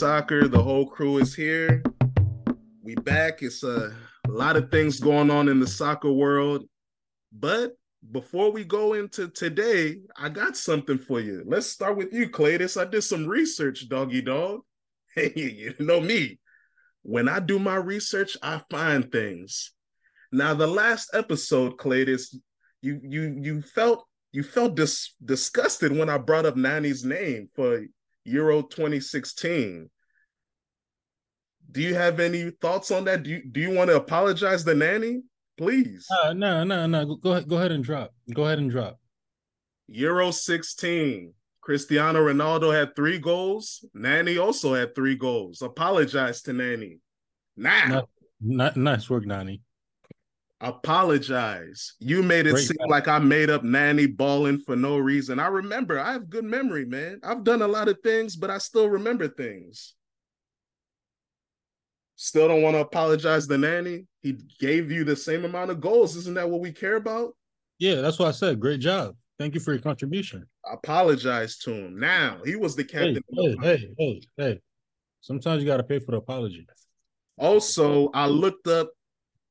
Soccer. The whole crew is here. We back. It's a, lot of things going on in the soccer world. But before we go into today, I got something for you. Let's start with you, Cletus. I did some research, doggy dog. Hey, you know me. When I do my research, I find things. Now, the last episode, Cletus, you you you felt you felt dis- disgusted when I brought up Nani's name for Euro 2016. Do you have any thoughts on that? Do you do you want to apologize to Nani? Please. Uh, no, no, no. Go ahead. Go ahead and drop. Go ahead and drop. Euro 16. Cristiano Ronaldo had three goals. Nani also had three goals. Apologize to Nani. Now. Not, nice work, Nani. Apologize. You made it Great seem like I made up Nani balling for no reason. I remember. I have good memory, man. I've done a lot of things, but I still remember things. Still don't want to apologize to Nani. He gave you the same amount of goals. Isn't that what we care about? Yeah, that's what I said. Great job. Thank you for your contribution. apologize to him. Now he was the captain. Hey, hey, hey, hey, hey. Sometimes you got to pay for the apology. Also, I looked up.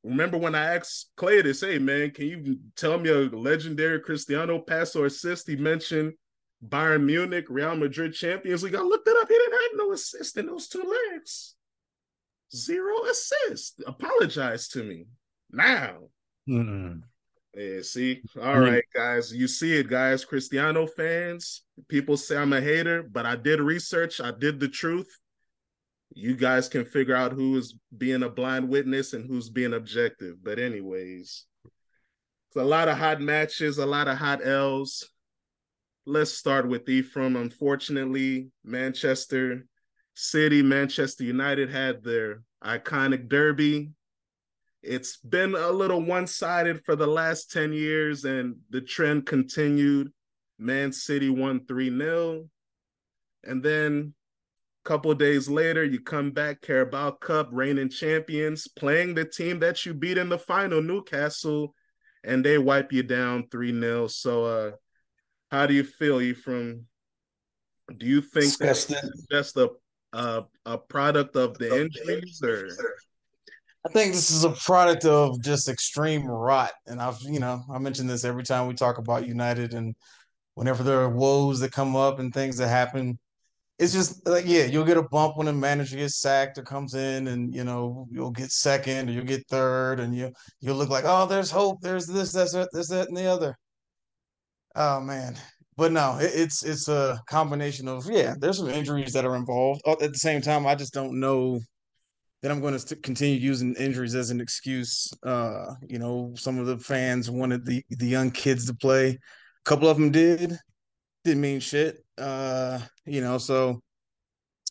Remember when I asked Clay to say, "Man, can you tell me a legendary Cristiano pass or assist?" He mentioned Bayern Munich, Real Madrid Champions League. I looked it up. He didn't have no assist in those two legs. Zero assist. Apologize to me now. Mm-mm. Yeah, see? All mm. right, guys. You see it, guys. Cristiano fans, people say I'm a hater, but I did research. I did the truth. You guys can figure out who is being a blind witness and who's being objective. But, anyways, it's a lot of hot matches, a lot of hot L's. Let's start with Ephraim. Unfortunately, Manchester City, Manchester United had their iconic derby. It's been a little one sided for the last 10 years, and the trend continued. Man City won 3 0. And then couple days later, you come back, Carabao Cup, reigning champions, playing the team that you beat in the final, Newcastle, and they wipe you down 3 0. So, uh, how do you feel, Ephraim? Do you think that's just a uh, a product of the injuries or I think this is a product of just extreme rot. And I've, you know, I mention this every time we talk about United and whenever there are woes that come up and things that happen, it's just like, yeah, you'll get a bump when a manager gets sacked or comes in and, you know, you'll get second or you'll get third and you, you'll look like, oh, there's hope. There's this, that's this, that, and the other. Oh, man but no, it, it's it's a combination of yeah. There's some injuries that are involved. At the same time, I just don't know that I'm going to continue using injuries as an excuse. Uh, you know, some of the fans wanted the the young kids to play. A couple of them did. Didn't mean shit. Uh, you know, so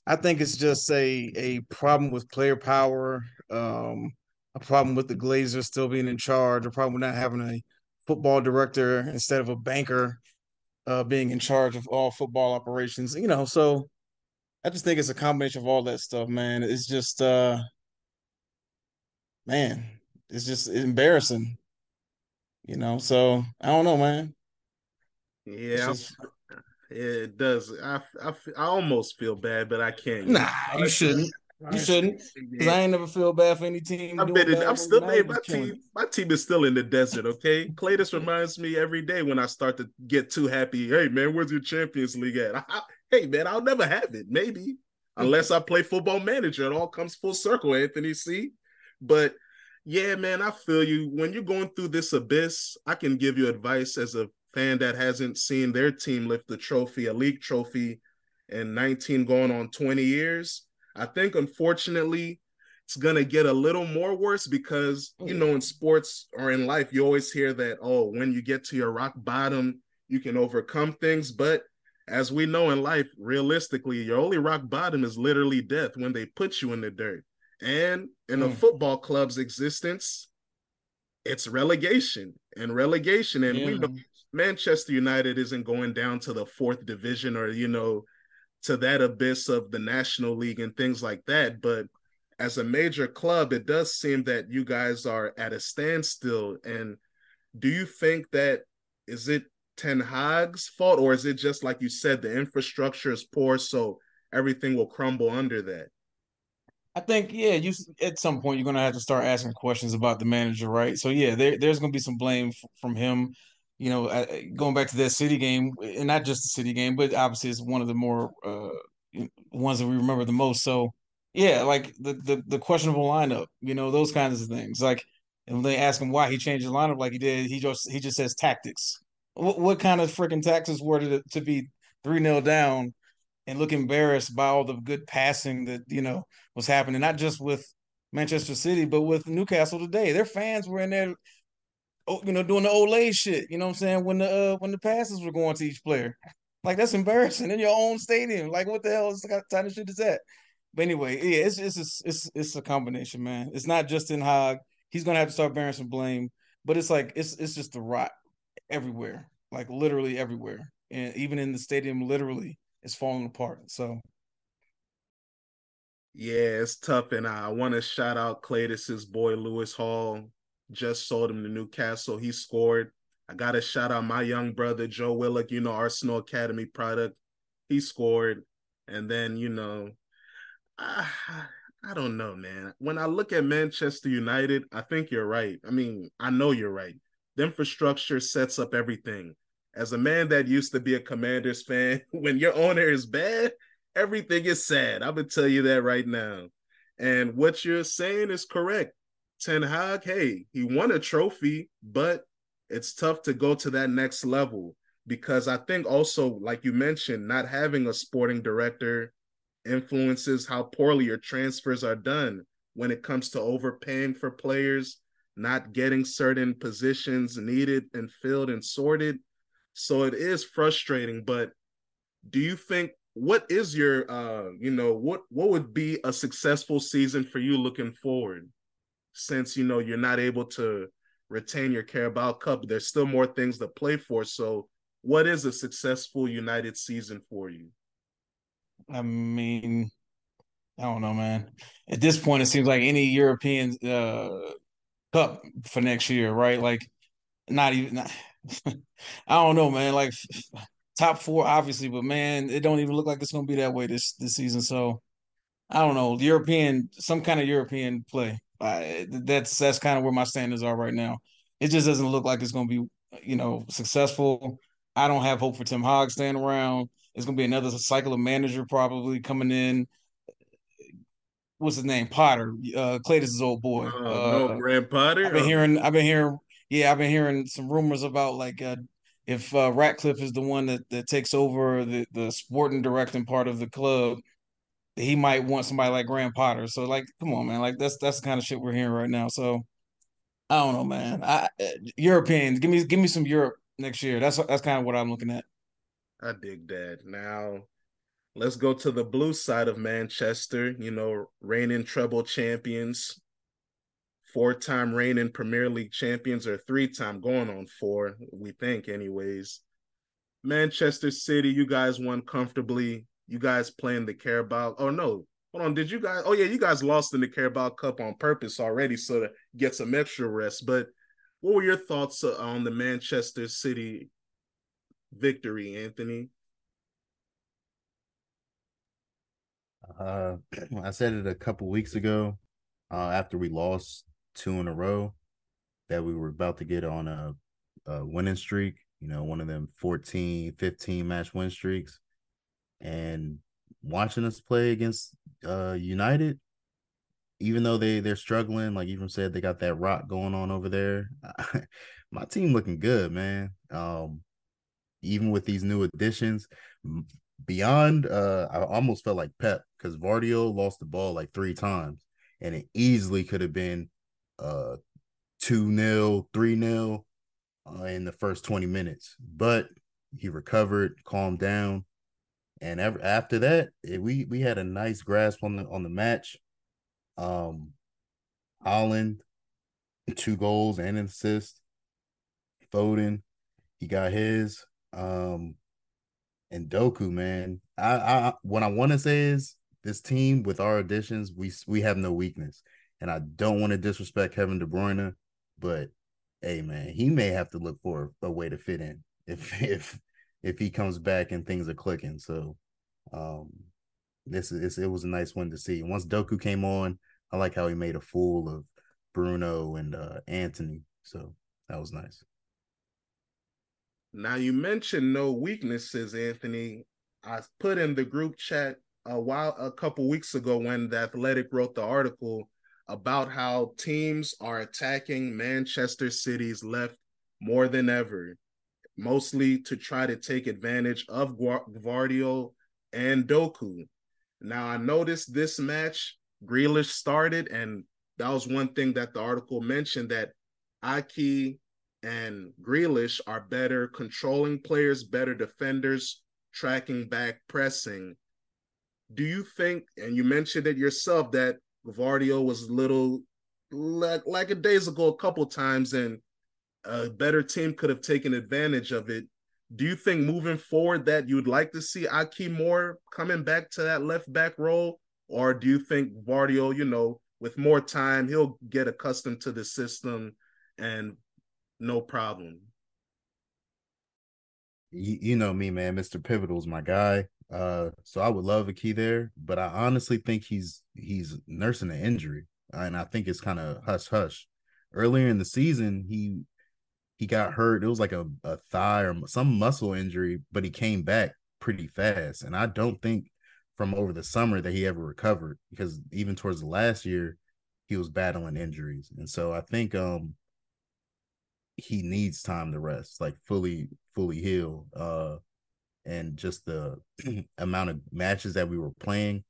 I think it's just a a problem with player power. Um, a problem with the Glazers still being in charge. A problem with not having a football director instead of a banker uh, being in charge of all football operations. You know, so I just think it's a combination of all that stuff, man. It's just, uh, man, it's just embarrassing. You know, so I don't know, man. Yeah, just... it does. I, I I almost feel bad, but I can't. Nah, you shouldn't. You shouldn't, because I ain't never feel bad for any team. I've been in, I'm still hey, my team. My team is still in the desert. Okay, Cletus reminds me every day when I start to get too happy. Hey man, where's your Champions League at? I, hey man, I'll never have it. Maybe unless I play Football Manager, it all comes full circle. Anthony see, But yeah, man, I feel you. When you're going through this abyss, I can give you advice as a fan that hasn't seen their team lift the trophy, a league trophy, in 19 going on 20 years I think unfortunately it's gonna get a little more worse because you know in sports or in life you always hear that oh when you get to your rock bottom you can overcome things but as we know in life realistically your only rock bottom is literally death when they put you in the dirt and in a mm. football club's existence it's relegation and relegation and yeah. we know Manchester United isn't going down to the fourth division or you know to that abyss of the National League and things like that. But as a major club, it does seem that you guys are at a standstill. And do you think that is it Ten Hag's fault, or is it just like you said, the infrastructure is poor, so everything will crumble under that. I think yeah, you at some point you're gonna have to start asking questions about the manager, right? So yeah, there, there's gonna be some blame f- from him. You know, uh, going back to that city game, and not just the city game, but obviously it's one of the more uh, ones that we remember the most. So yeah, like the the the questionable lineup, you know, those kinds of things. Like and they ask him why he changed the lineup like he did, he just he just says tactics. What, what kind of freaking tactics were to, to be three 0 down and look embarrassed by all the good passing that you know was happening, not just with Manchester City, but with Newcastle today. Their fans were in there, oh, you know, doing the Olé shit. You know what I'm saying? When the uh, when the passes were going to each player, like that's embarrassing in your own stadium. Like what the hell is that kind of shit is that? But anyway, yeah, it's it's it's it's a combination, man. It's not just Ten Hag. He's gonna have to start bearing some blame, but it's like it's it's just the rot everywhere, like literally everywhere, and even in the stadium, literally it's falling apart. So yeah, it's tough. And I want to shout out Claytus's boy Lewis Hall. Just sold him to Newcastle. He scored. I gotta shout out my young brother Joe Willock, you know, Arsenal Academy product. He scored. And then, you know, I, I don't know, man. When I look at Manchester United, I think you're right. I mean, I know you're right. The infrastructure sets up everything as a man that used to be a Commanders fan, when your owner is bad, everything is sad. I'm gonna tell you that right now. And what you're saying is correct. Ten Hag, hey, he won a trophy, but it's tough to go to that next level because I think also, like you mentioned, not having a sporting director influences how poorly your transfers are done when it comes to overpaying for players, not getting certain positions needed and filled and sorted. So it is frustrating, but do you think what is your uh you know what what would be a successful season for you looking forward since you know you're not able to retain your Carabao Cup? There's still more things to play for. So what is a successful United season for you? I mean I don't know man. At this point it seems like any European uh cup for next year right? Like not even not, I don't know, man. Like top four, obviously, but man, it don't even look like it's gonna be that way this this season. So I don't know. European, some kind of European play. Uh, that's that's kind of where my standards are right now. It just doesn't look like it's gonna be, you know, successful. I don't have hope for Ten Hag staying around. It's gonna be another cycle of manager probably coming in. What's his name? Potter. Uh Clayton's old boy. Uh, uh, no, Graham Potter. I've been hearing. I've been hearing yeah, I've been hearing some rumors about like uh, if uh, Ratcliffe is the one that, that takes over the, the sporting directing part of the club, he might want somebody like Graham Potter. So like, come on, man, like that's that's the kind of shit we're hearing right now. So I don't know, man. I uh, Europeans, give me give me some Europe next year. That's that's kind of what I'm looking at. I dig that. Now let's go to the blue side of Manchester. You know, reigning treble champions, four-time reigning Premier League champions or three-time going on four, we think anyways. Manchester City, you guys won comfortably. You guys playing the Carabao. Oh no, hold on. Did you guys? Oh yeah, you guys lost in the Carabao Cup on purpose already, so to get some extra rest. But what were your thoughts uh, on the Manchester City victory, Anthony? Uh, I said it a couple weeks ago. Uh, after we lost two in a row that we were about to get on a, a winning streak, you know, one of them 14, 15 match win streaks. And watching us play against uh United, even though they they're struggling, like even said they got that rock going on over there. my team looking good, man. Um, even with these new additions, beyond uh, I almost felt like Pep because Gvardiol lost the ball like three times, and it easily could have been uh 2 0, 3 0 uh, in the first 20 minutes. But he recovered, calmed down. And ever, after that, it, we we had a nice grasp on the on the match. Um Haaland, two goals and an assist. Foden, he got his. Um and Doku, man. I, I what I want to say is this team with our additions, we we have no weakness and I don't want to disrespect Kevin De Bruyne, but hey man, he may have to look for a way to fit in if if if he comes back and things are clicking. So um this is it was a nice one to see. Once Doku came on, I like how he made a fool of Bruno and uh, Anthony. So that was nice. Now you mentioned no weaknesses, Anthony. I put in the group chat a while a couple weeks ago when the Athletic wrote the article about how teams are attacking Manchester City's left more than ever, mostly to try to take advantage of Gvardiol and Doku. Now I noticed this match, Grealish started, and that was one thing that the article mentioned that Aké and Grealish are better controlling players, better defenders, tracking back, pressing. Do you think, and you mentioned it yourself, that Gvardiol was a little like like a days ago a couple times, and a better team could have taken advantage of it. Do you think moving forward that you'd like to see Aké more coming back to that left back role, or do you think Gvardiol, you know, with more time, he'll get accustomed to the system and no problem? You, you know me, man. Mr. Pivotal's my guy. Uh, so I would love Aké there, but I honestly think he's he's nursing an injury, and I think it's kind of hush hush. Earlier in the season, he he got hurt. It was like a, a thigh or some muscle injury, but he came back pretty fast. And I don't think from over the summer that he ever recovered because even towards the last year, he was battling injuries. And so I think um he needs time to rest, like fully, fully heal. Uh and just the amount of matches that we were playing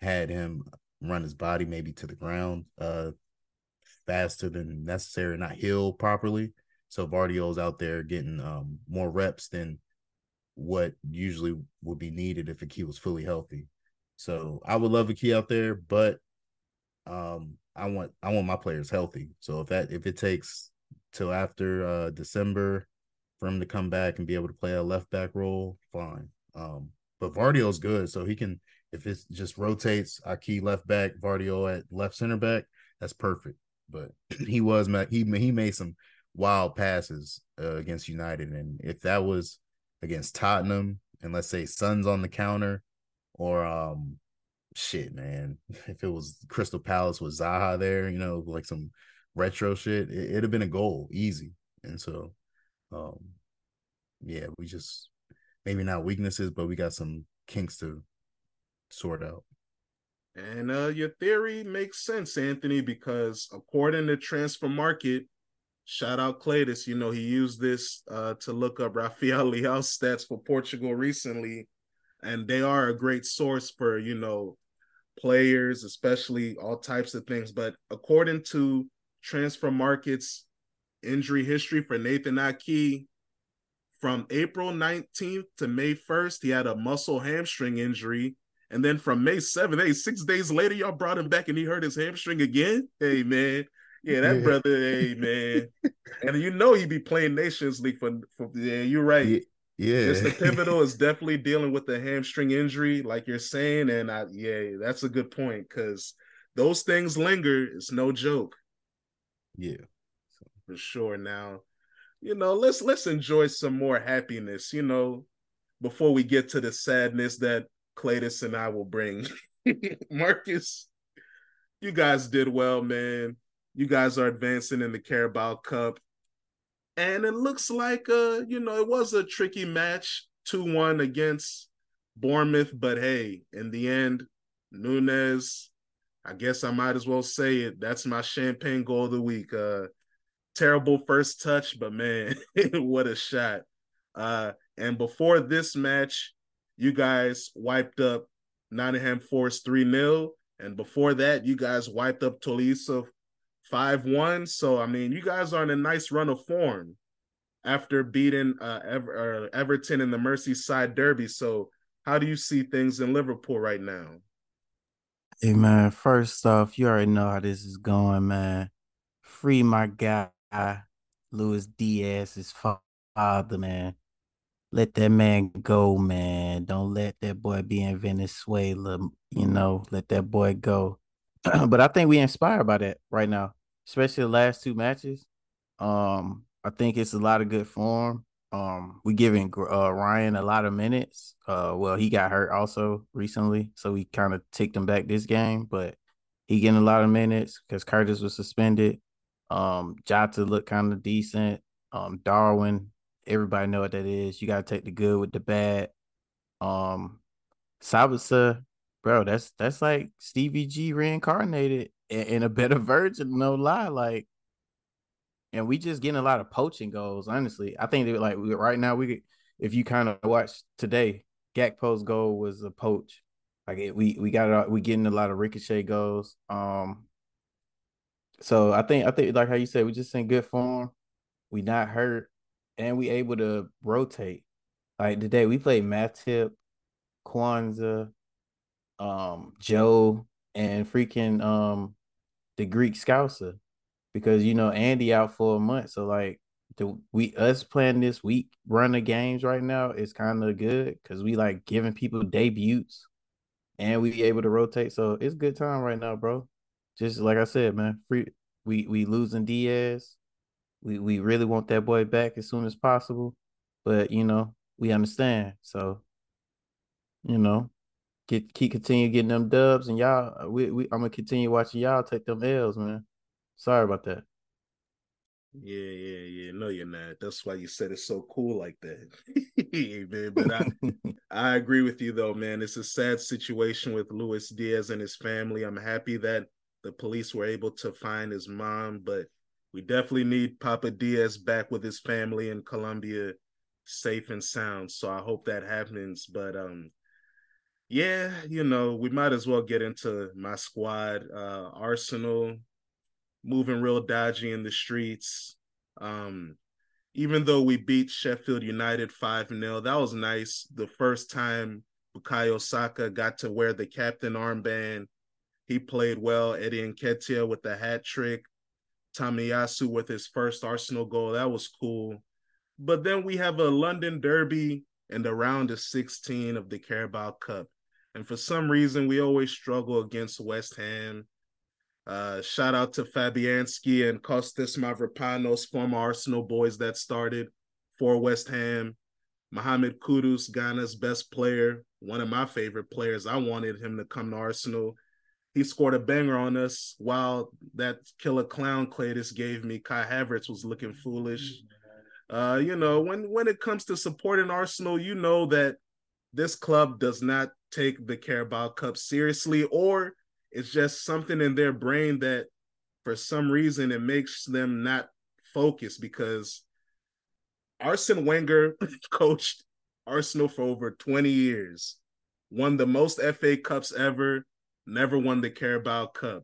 had him run his body maybe to the ground uh faster than necessary, not heal properly. So Gvardiol's out there getting um more reps than what usually would be needed if Aké was fully healthy. So I would love Aké out there, but um I want I want my players healthy. So if that if it takes till after uh December for him to come back and be able to play a left back role, fine. Um, but Gvardiol's good, so he can if it just rotates, Aké left back, Gvardiol at left center back, that's perfect. But he was he he made some wild passes uh, against United, and if that was against Tottenham, and let's say Son's on the counter, or um, shit, man, if it was Crystal Palace with Zaha there, you know, like some retro shit, it, would have been a goal, easy. And so, um, yeah, we just maybe not weaknesses, but we got some kinks to sort out. And uh, your theory makes sense, Anthony, because according to Transfermarkt shout out Claytis, you know, he used this uh, to look up Rafael stats for Portugal recently, and they are a great source for, you know, players, especially all types of things. But according to Transfermarkt's injury history for Nathan Aké, from April 19th to May 1st, he had a muscle hamstring injury. And then from May 7th, hey, six days later, y'all brought him back and he hurt his hamstring again. Hey, man. Yeah, that yeah. brother, hey, man. and you know he'd be playing Nations League for, for yeah, you're right. Yeah. Yeah, the pivotal is definitely dealing with the hamstring injury, like you're saying, and I yeah, that's a good point because those things linger. It's no joke. Yeah, for sure. Now, you know, let's let's enjoy some more happiness. You know, before we get to the sadness that Claytis and I will bring. Marcus, you guys did well, man. You guys are advancing in the Carabao Cup and it looks like uh you know it was a tricky match 2-1 against Bournemouth but hey in the end Nunez I guess I might as well say it that's my champagne goal of the week uh terrible first touch but man what a shot uh and before this match you guys wiped up Nottingham Forest 3-0 and before that you guys wiped up Toulouse five one. So I mean, you guys are in a nice run of form after beating uh, Ever- Everton in the Merseyside Derby. So how do you see things in Liverpool right now? Hey man, first off, you already know how this is going, man. Free my guy, Luis Diaz's father, man. Let that man go, man. Don't let that boy be in Venezuela. You know, let that boy go. but I think we inspired by that right now, especially the last two matches. Um, I think it's a lot of good form. Um, we giving uh, Ryan a lot of minutes. Uh, well, he got hurt also recently, so we kind of ticked him back this game, but he getting a lot of minutes because Curtis was suspended. Um, Jota looked kind of decent. Um, Darwin, everybody know what that is. You gotta take the good with the bad. Um, Szoboszlai, bro, that's that's like Stevie G reincarnated in a better version. No lie, like and we just getting a lot of poaching goals. Honestly, I think that like right now we, if you kind of watch today, Gakpo's goal was a poach. Like it, we we got we getting a lot of ricochet goals. Um, so I think I think like how you said, we just in good form. We not hurt, and we able to rotate. Like today, we played Matip, Quansah, um, Joe, and freaking um, the Greek Scouser because you know Andy out for a month. So like the we us playing this week run of games right now is kind of good because we like giving people debuts and we able to rotate. So it's good time right now, bro. Just like I said, man, free we we losing Diaz. We we really want that boy back as soon as possible. But you know, we understand. So, you know, get keep continue getting them dubs and y'all we, we I'm gonna continue watching y'all take them L's, man. Sorry about that. Yeah, yeah, yeah. No, you're not. That's why you said it's so cool like that. man, but I I agree with you though, man. It's a sad situation with Luis Diaz and his family. I'm happy that the police were able to find his mom, but we definitely need Papa Diaz back with his family in Colombia, safe and sound. So I hope that happens. But um yeah, you know, we might as well get into my squad. Uh Arsenal moving real dodgy in the streets. Um, even though we beat Sheffield United 5 0, that was nice. The first time Bukayo Saka got to wear the captain armband. He played well. Eddie Nketiah with the hat trick. Tomiyasu with his first Arsenal goal. That was cool. But then we have a London derby and the round of 16 of the Carabao Cup. And for some reason, we always struggle against West Ham. Uh, shout out to Fabianski and Kostas Mavropanos, former Arsenal boys that started for West Ham. Mohamed Kudus, Ghana's best player, one of my favorite players. I wanted him to come to Arsenal. He scored a banger on us while that killer clown Cletus gave me. Kai Havertz was looking foolish. Uh, you know, when when it comes to supporting Arsenal, you know that this club does not take the Carabao Cup seriously or it's just something in their brain that for some reason it makes them not focus because Arsene Wenger coached Arsenal for over 20 years, won the most FA Cups ever, never won the Carabao Cup.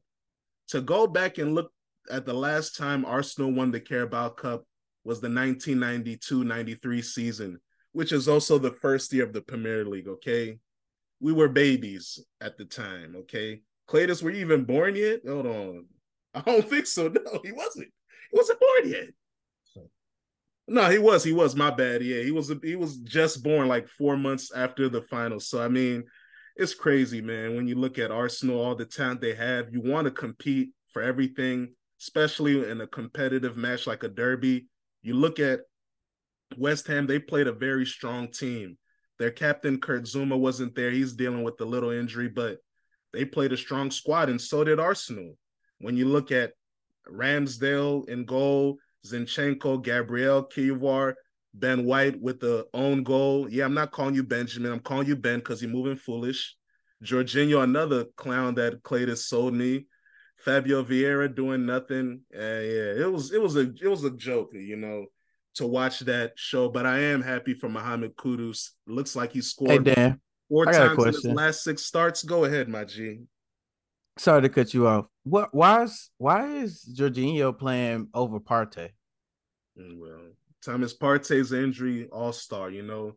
To go back and look at the last time Arsenal won the Carabao Cup was the 1992-93 season, which is also the first year of the Premier League, okay? We were babies at the time, okay? Cletus, were you even born yet? Hold on. I don't think so. No, he wasn't. He wasn't born yet. No, he was. He was. My bad. Yeah, he was. He was just born like four months after the final. So I mean, it's crazy, man. When you look at Arsenal, all the talent they have, you want to compete for everything, especially in a competitive match like a derby. You look at West Ham; they played a very strong team. Their captain Kurt Zouma, wasn't there; he's dealing with a little injury, but they played a strong squad, and so did Arsenal. When you look at Ramsdale in goal, Zinchenko, Gabriel, Kiwior, Ben White with the own goal. Yeah, I'm not calling you Benjamin. I'm calling you Ben because you're moving foolish. Jorginho, another clown that Clayton sold me. Fabio Vieira doing nothing. Uh, yeah, it was it was a it was a joke, you know, to watch that show. But I am happy for Mohamed Kudus. Looks like he scored. Hey Dan, Four times in his last six starts. Go ahead, my G. Sorry to cut you off. What? Why is why is Jorginho playing over Partey? Mm, well, Thomas Partey's injury, all star. You know,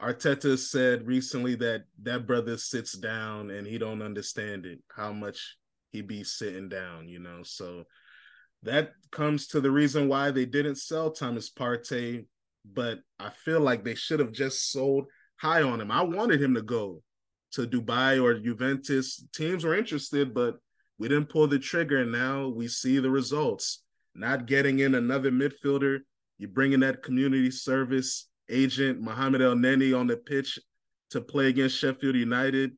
Arteta said recently that that brother sits down and he don't understand it. How much he be sitting down. You know, so that comes to the reason why they didn't sell Thomas Partey. But I feel like they should have just sold high on him. I wanted him to go to Dubai or Juventus. Teams were interested, but we didn't pull the trigger. And now we see the results. Not getting in another midfielder You're bringing that community service agent Mohamed Elneny on the pitch to play against Sheffield United,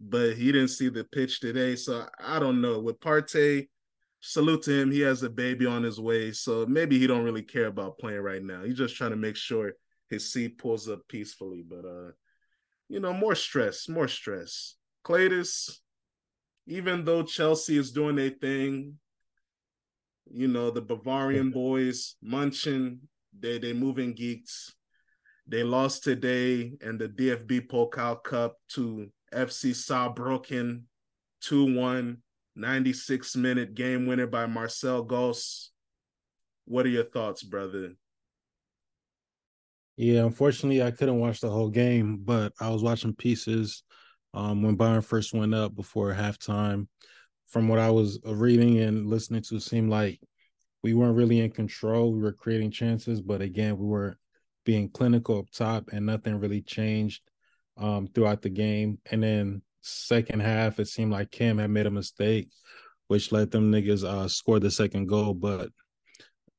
but he didn't see the pitch today. So I don't know. With Partey, salute to him. He has a baby on his way, so maybe he don't really care about playing right now. He's just trying to make sure his seat pulls up peacefully. But uh, you know, more stress, more stress. Cletus, even though Chelsea is doing their thing, you know, the Bavarian boys, Munchen, they they moving geeks. They lost today in the DFB Pokal Cup to FC Saarbrücken 2-1, 96 minute game winner by Marcel Gaus. What are your thoughts, brother? Yeah, unfortunately, I couldn't watch the whole game, but I was watching pieces um, when Bayern first went up before halftime. From what I was reading and listening to, seemed like we weren't really in control. We were creating chances, but again, we were being clinical up top, and nothing really changed um, throughout the game. And then second half, it seemed like Cam had made a mistake, which let them niggas uh, score the second goal. But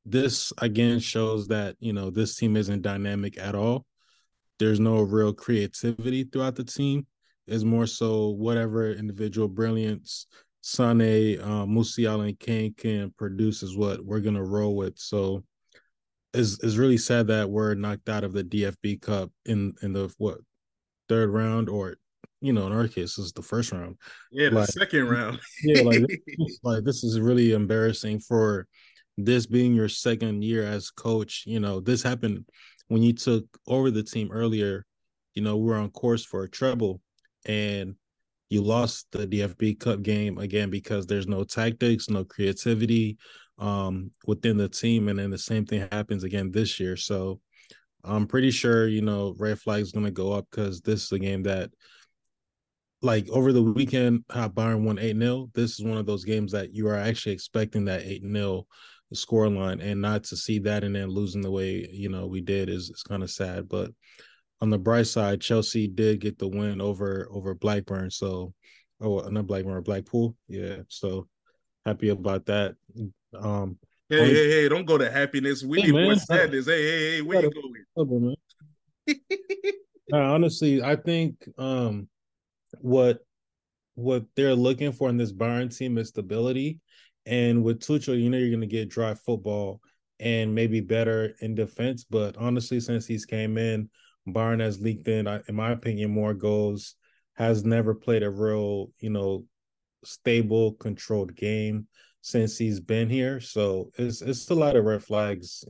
this again shows that you know this team isn't dynamic at all. There's no real creativity throughout the team. It's more so whatever individual brilliance Sane, uh, Musiala, and Kane can produce is what we're gonna roll with. So it's, it's really sad that we're knocked out of the DFB Cup in in the what third round or you know in our case this is the first round. Yeah, the like, second round. yeah, like like this is really embarrassing for this being your second year as coach, you know, this happened when you took over the team earlier. You know, we are on course for a treble and you lost the DFB Cup game again because there's no tactics, no creativity um, within the team. And then the same thing happens again this year. So I'm pretty sure, you know, red flags going to go up because this is a game that like over the weekend, how Bayern won 8 0. This is one of those games that you are actually expecting that 8 0 score line and not to see that and then losing the way you know we did is, is kind of sad but on the bright side chelsea did get the win over over blackburn. So oh not blackburn or blackpool. Yeah so happy about that. Um hey only, hey hey don't go to happiness. We hey, need man, more sadness. Hey hey hey where you going? uh, honestly i think um what what they're looking for in this Bayern team is stability. And with Tuchel, you know you're going to get dry football and maybe better in defense. But honestly, since he's came in, Bayern has leaked in, in my opinion, more goals. Has never played a real, you know, stable, controlled game since he's been here. So it's it's a lot of red flags.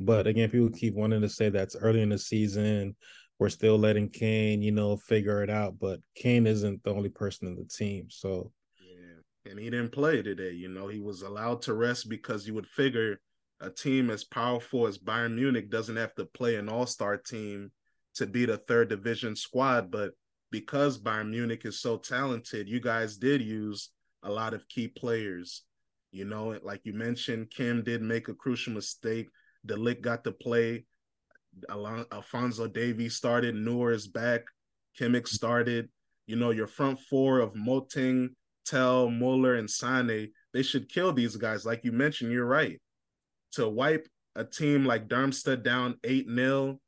But again, people keep wanting to say that's early in the season. We're still letting Kane, you know, figure it out. But Kane isn't the only person in the team. So yeah. and he didn't play today. You know, he was allowed to rest because you would figure a team as powerful as Bayern Munich doesn't have to play an all-star team to beat a third division squad, but because Bayern Munich is so talented, you guys did use a lot of key players. You know, like you mentioned, Kim did make a crucial mistake. De Ligt got to play. Alphonso Davies started. Neuer is back. Kimmich started. You know, your front four of Moting, Tel, Muller, and Sane, they should kill these guys. Like you mentioned, you're right. To wipe a team like Darmstadt down 8 0,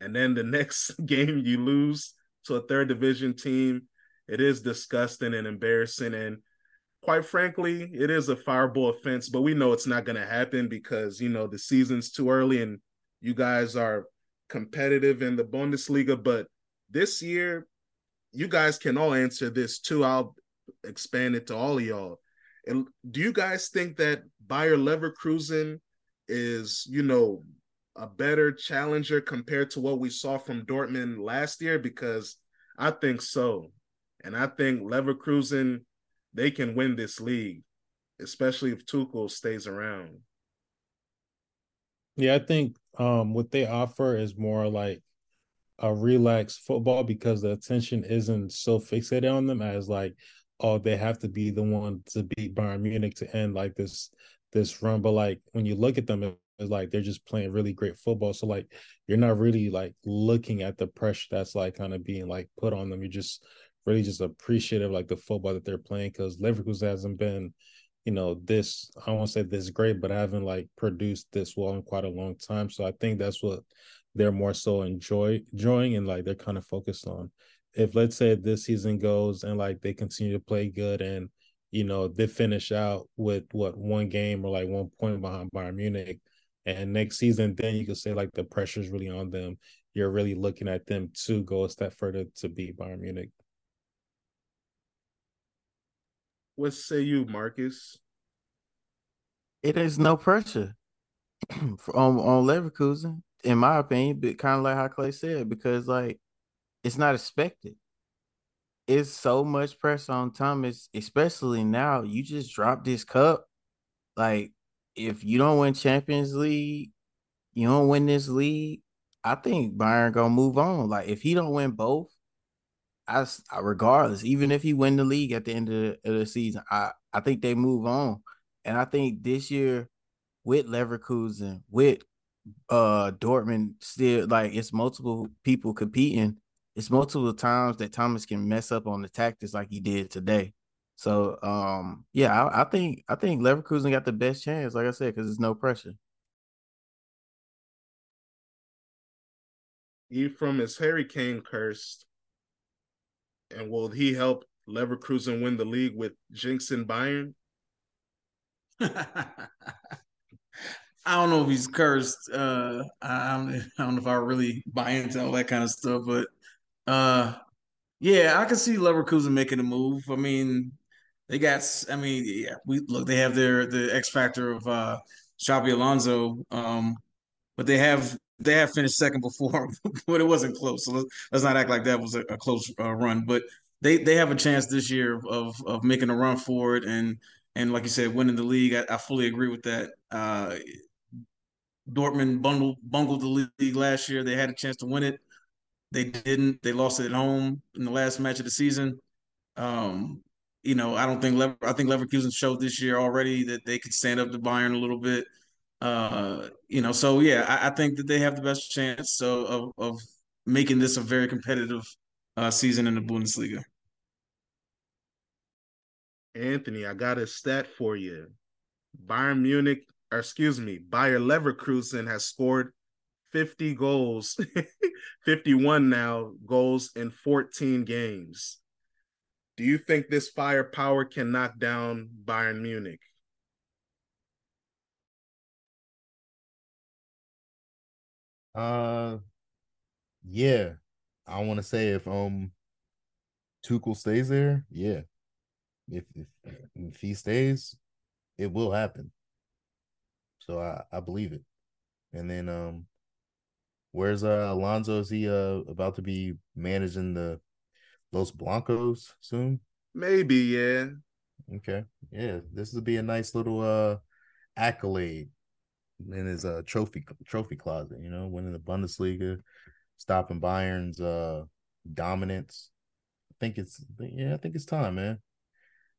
and then the next game you lose to a third division team, it is disgusting and embarrassing. And quite frankly, it is a fireball offense, but we know it's not going to happen because, you know, the season's too early and you guys are competitive in the Bundesliga. But this year, you guys can all answer this too. I'll expand it to all of y'all. And do you guys think that Bayer Leverkusen is, you know, a better challenger compared to what we saw from Dortmund last year? Because I think so. And I think Leverkusen, they can win this league, especially if Tuchel stays around. Yeah, I think um, what they offer is more like a relaxed football because the attention isn't so fixated on them as like oh, they have to be the one to beat Bayern Munich to end like this this run. But like when you look at them, it's like they're just playing really great football. So like you're not really like looking at the pressure that's like kind of being like put on them. You're just really just appreciative like the football that they're playing because Leverkusen hasn't been, you know, this I won't say this great, but I haven't like produced this well in quite a long time. So I think that's what they're more so enjoy enjoying and like they're kind of focused on. If let's say this season goes and like they continue to play good and you know they finish out with what one game or like one point behind Bayern Munich, and next season then you could say like the pressure is really on them. You're really looking at them to go a step further to beat Bayern Munich. What say you, Marcus? It is no pressure on on Leverkusen, in my opinion. But kind of like how Clay said, because like it's not expected. It's so much pressure on Thomas, especially now. You just dropped this cup. Like, if you don't win Champions League, you don't win this league. I think Bayern gonna move on. Like, if he don't win both, I, regardless, even if he win the league at the end of the, of the, season, I I think they move on, and I think this year with Leverkusen, with uh Dortmund, still like it's multiple people competing. It's multiple times that Thomas can mess up on the tactics like he did today. So um yeah, I, I think I think Leverkusen got the best chance, like I said, because there's no pressure. Ephraim is Harry Kane cursed and will he help Leverkusen win the league with jinxing Bayern? I don't know if he's cursed. Uh, I, don't, I don't know if I really buy into all that kind of stuff, but uh, yeah, I can see Leverkusen making a move. I mean, they got. I mean, yeah, we look. They have their the X factor of uh, Xabi Alonso, um, but they have they have finished second before, but it wasn't close. So let's, let's not act like that was a, a close uh, run. But they they have a chance this year of of making a run for it, and and like you said, winning the league. I, I fully agree with that. Uh, Dortmund bungled bungled the league last year. They had a chance to win it. They didn't. They lost it at home in the last match of the season. Um, you know, I don't think Lever- I think Leverkusen showed this year already that they could stand up to Bayern a little bit. Uh, you know, so yeah, I, I, think that they have the best chance of, of, of making this a very competitive uh, season in the Bundesliga. Anthony, I got a stat for you. Bayern Munich, or excuse me, Bayer Leverkusen has scored 50 goals, 51 now goals in 14 games. Do you think this firepower can knock down Bayern Munich? Uh, yeah, I want to say if um Tuchel stays there, yeah, if if if he stays, it will happen. So I I believe it. And then um, where's uh Alonso? Is he uh about to be managing the Los Blancos soon? Maybe, yeah. Okay, yeah, this would be a nice little uh accolade in his uh trophy trophy closet. You know, winning the Bundesliga, stopping Bayern's uh dominance. I think it's yeah, I think it's time, man.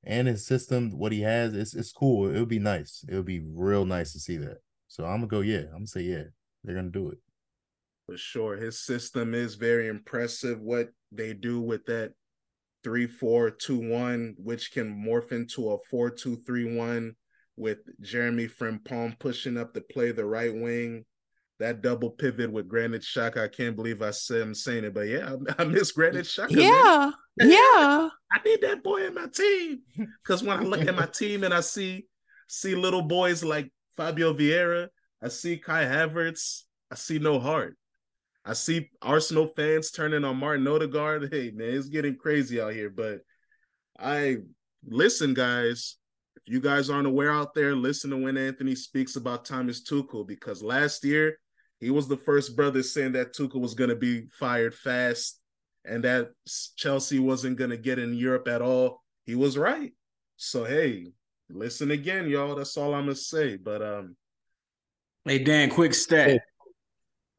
And his system, what he has, it's it's cool. It would be nice. It would be real nice to see that. So I'm gonna go, yeah. I'm gonna say yeah. They're gonna do it. For sure. His system is very impressive. What they do with that three four two one, which can morph into a four two three one with Jeremy Frimpong pushing up to play the right wing. That double pivot with Granit Xhaka. I can't believe I said I'm saying it, but yeah, I, I miss Granit Xhaka. Yeah, man. yeah. I need that boy in my team because when I look at my team and I see see little boys like Fabio Vieira, I see Kai Havertz, I see no heart. I see Arsenal fans turning on Martin Odegaard. Hey man, it's getting crazy out here. But I listen, guys you guys aren't aware out there, listen to when Anthony speaks about Thomas Tuchel because last year he was the first brother saying that Tuchel was going to be fired fast and that Chelsea wasn't going to get in Europe at all. He was right. So hey, listen again, y'all. That's all I'm gonna say. But um, hey Dan, quick stat: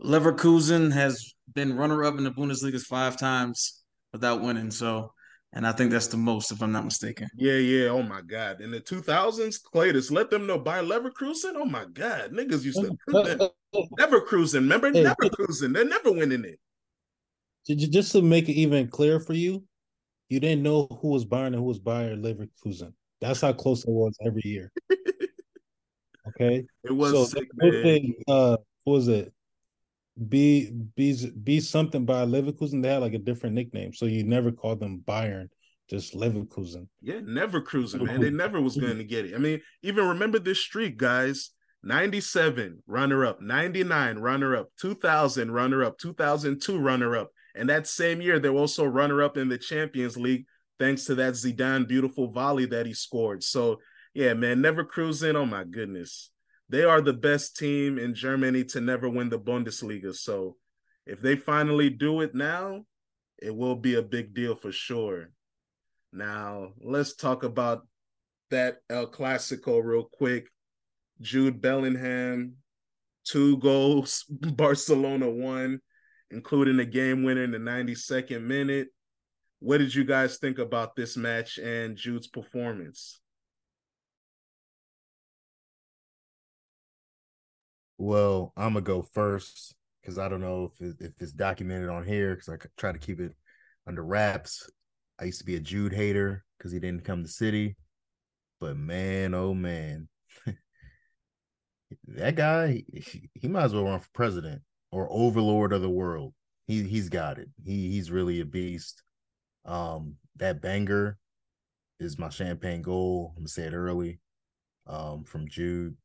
Leverkusen has been runner-up in the Bundesliga five times without winning. So and I think that's the most, if I'm not mistaken. Yeah, yeah. Oh my God. In the 2000s, Claytus, let them know Bayer Leverkusen. Oh my God, niggas used to Neverkusen. Remember, hey, Neverkusen. They're never winning it. Did you just to make it even clearer for you? You didn't know who was Bayern and who was Bayer Leverkusen. That's how close it was every year. Okay. It was so sick, what man. they, uh, what was it? Be be something by Leverkusen. They had like a different nickname, so you never called them Bayern, just Leverkusen. Yeah, Neverkusen, man. They never was going to get it. I mean, even remember this streak, guys. 97 runner up, 99 runner up, 2000 runner up, 2002 runner up. And that same year, they were also runner up in the Champions League, thanks to that Zidane beautiful volley that he scored. So, yeah, man, Neverkusen. Oh, my goodness. They are the best team in Germany to never win the Bundesliga. So, if they finally do it now, it will be a big deal for sure. Now, let's talk about that El Clasico real quick. Jude Bellingham, two goals, Barcelona won, including a game winner in the 92nd minute. What did you guys think about this match and Jude's performance? Well, I'm gonna go first because I don't know if it, if it's documented on here because I try to keep it under wraps. I used to be a Jude hater because he didn't come to City, but man, oh man, that guy, he, he might as well run for president or overlord of the world. He he's got it. He he's really a beast. Um, that banger is my champagne goal. I'm gonna say it early. Um, from Jude.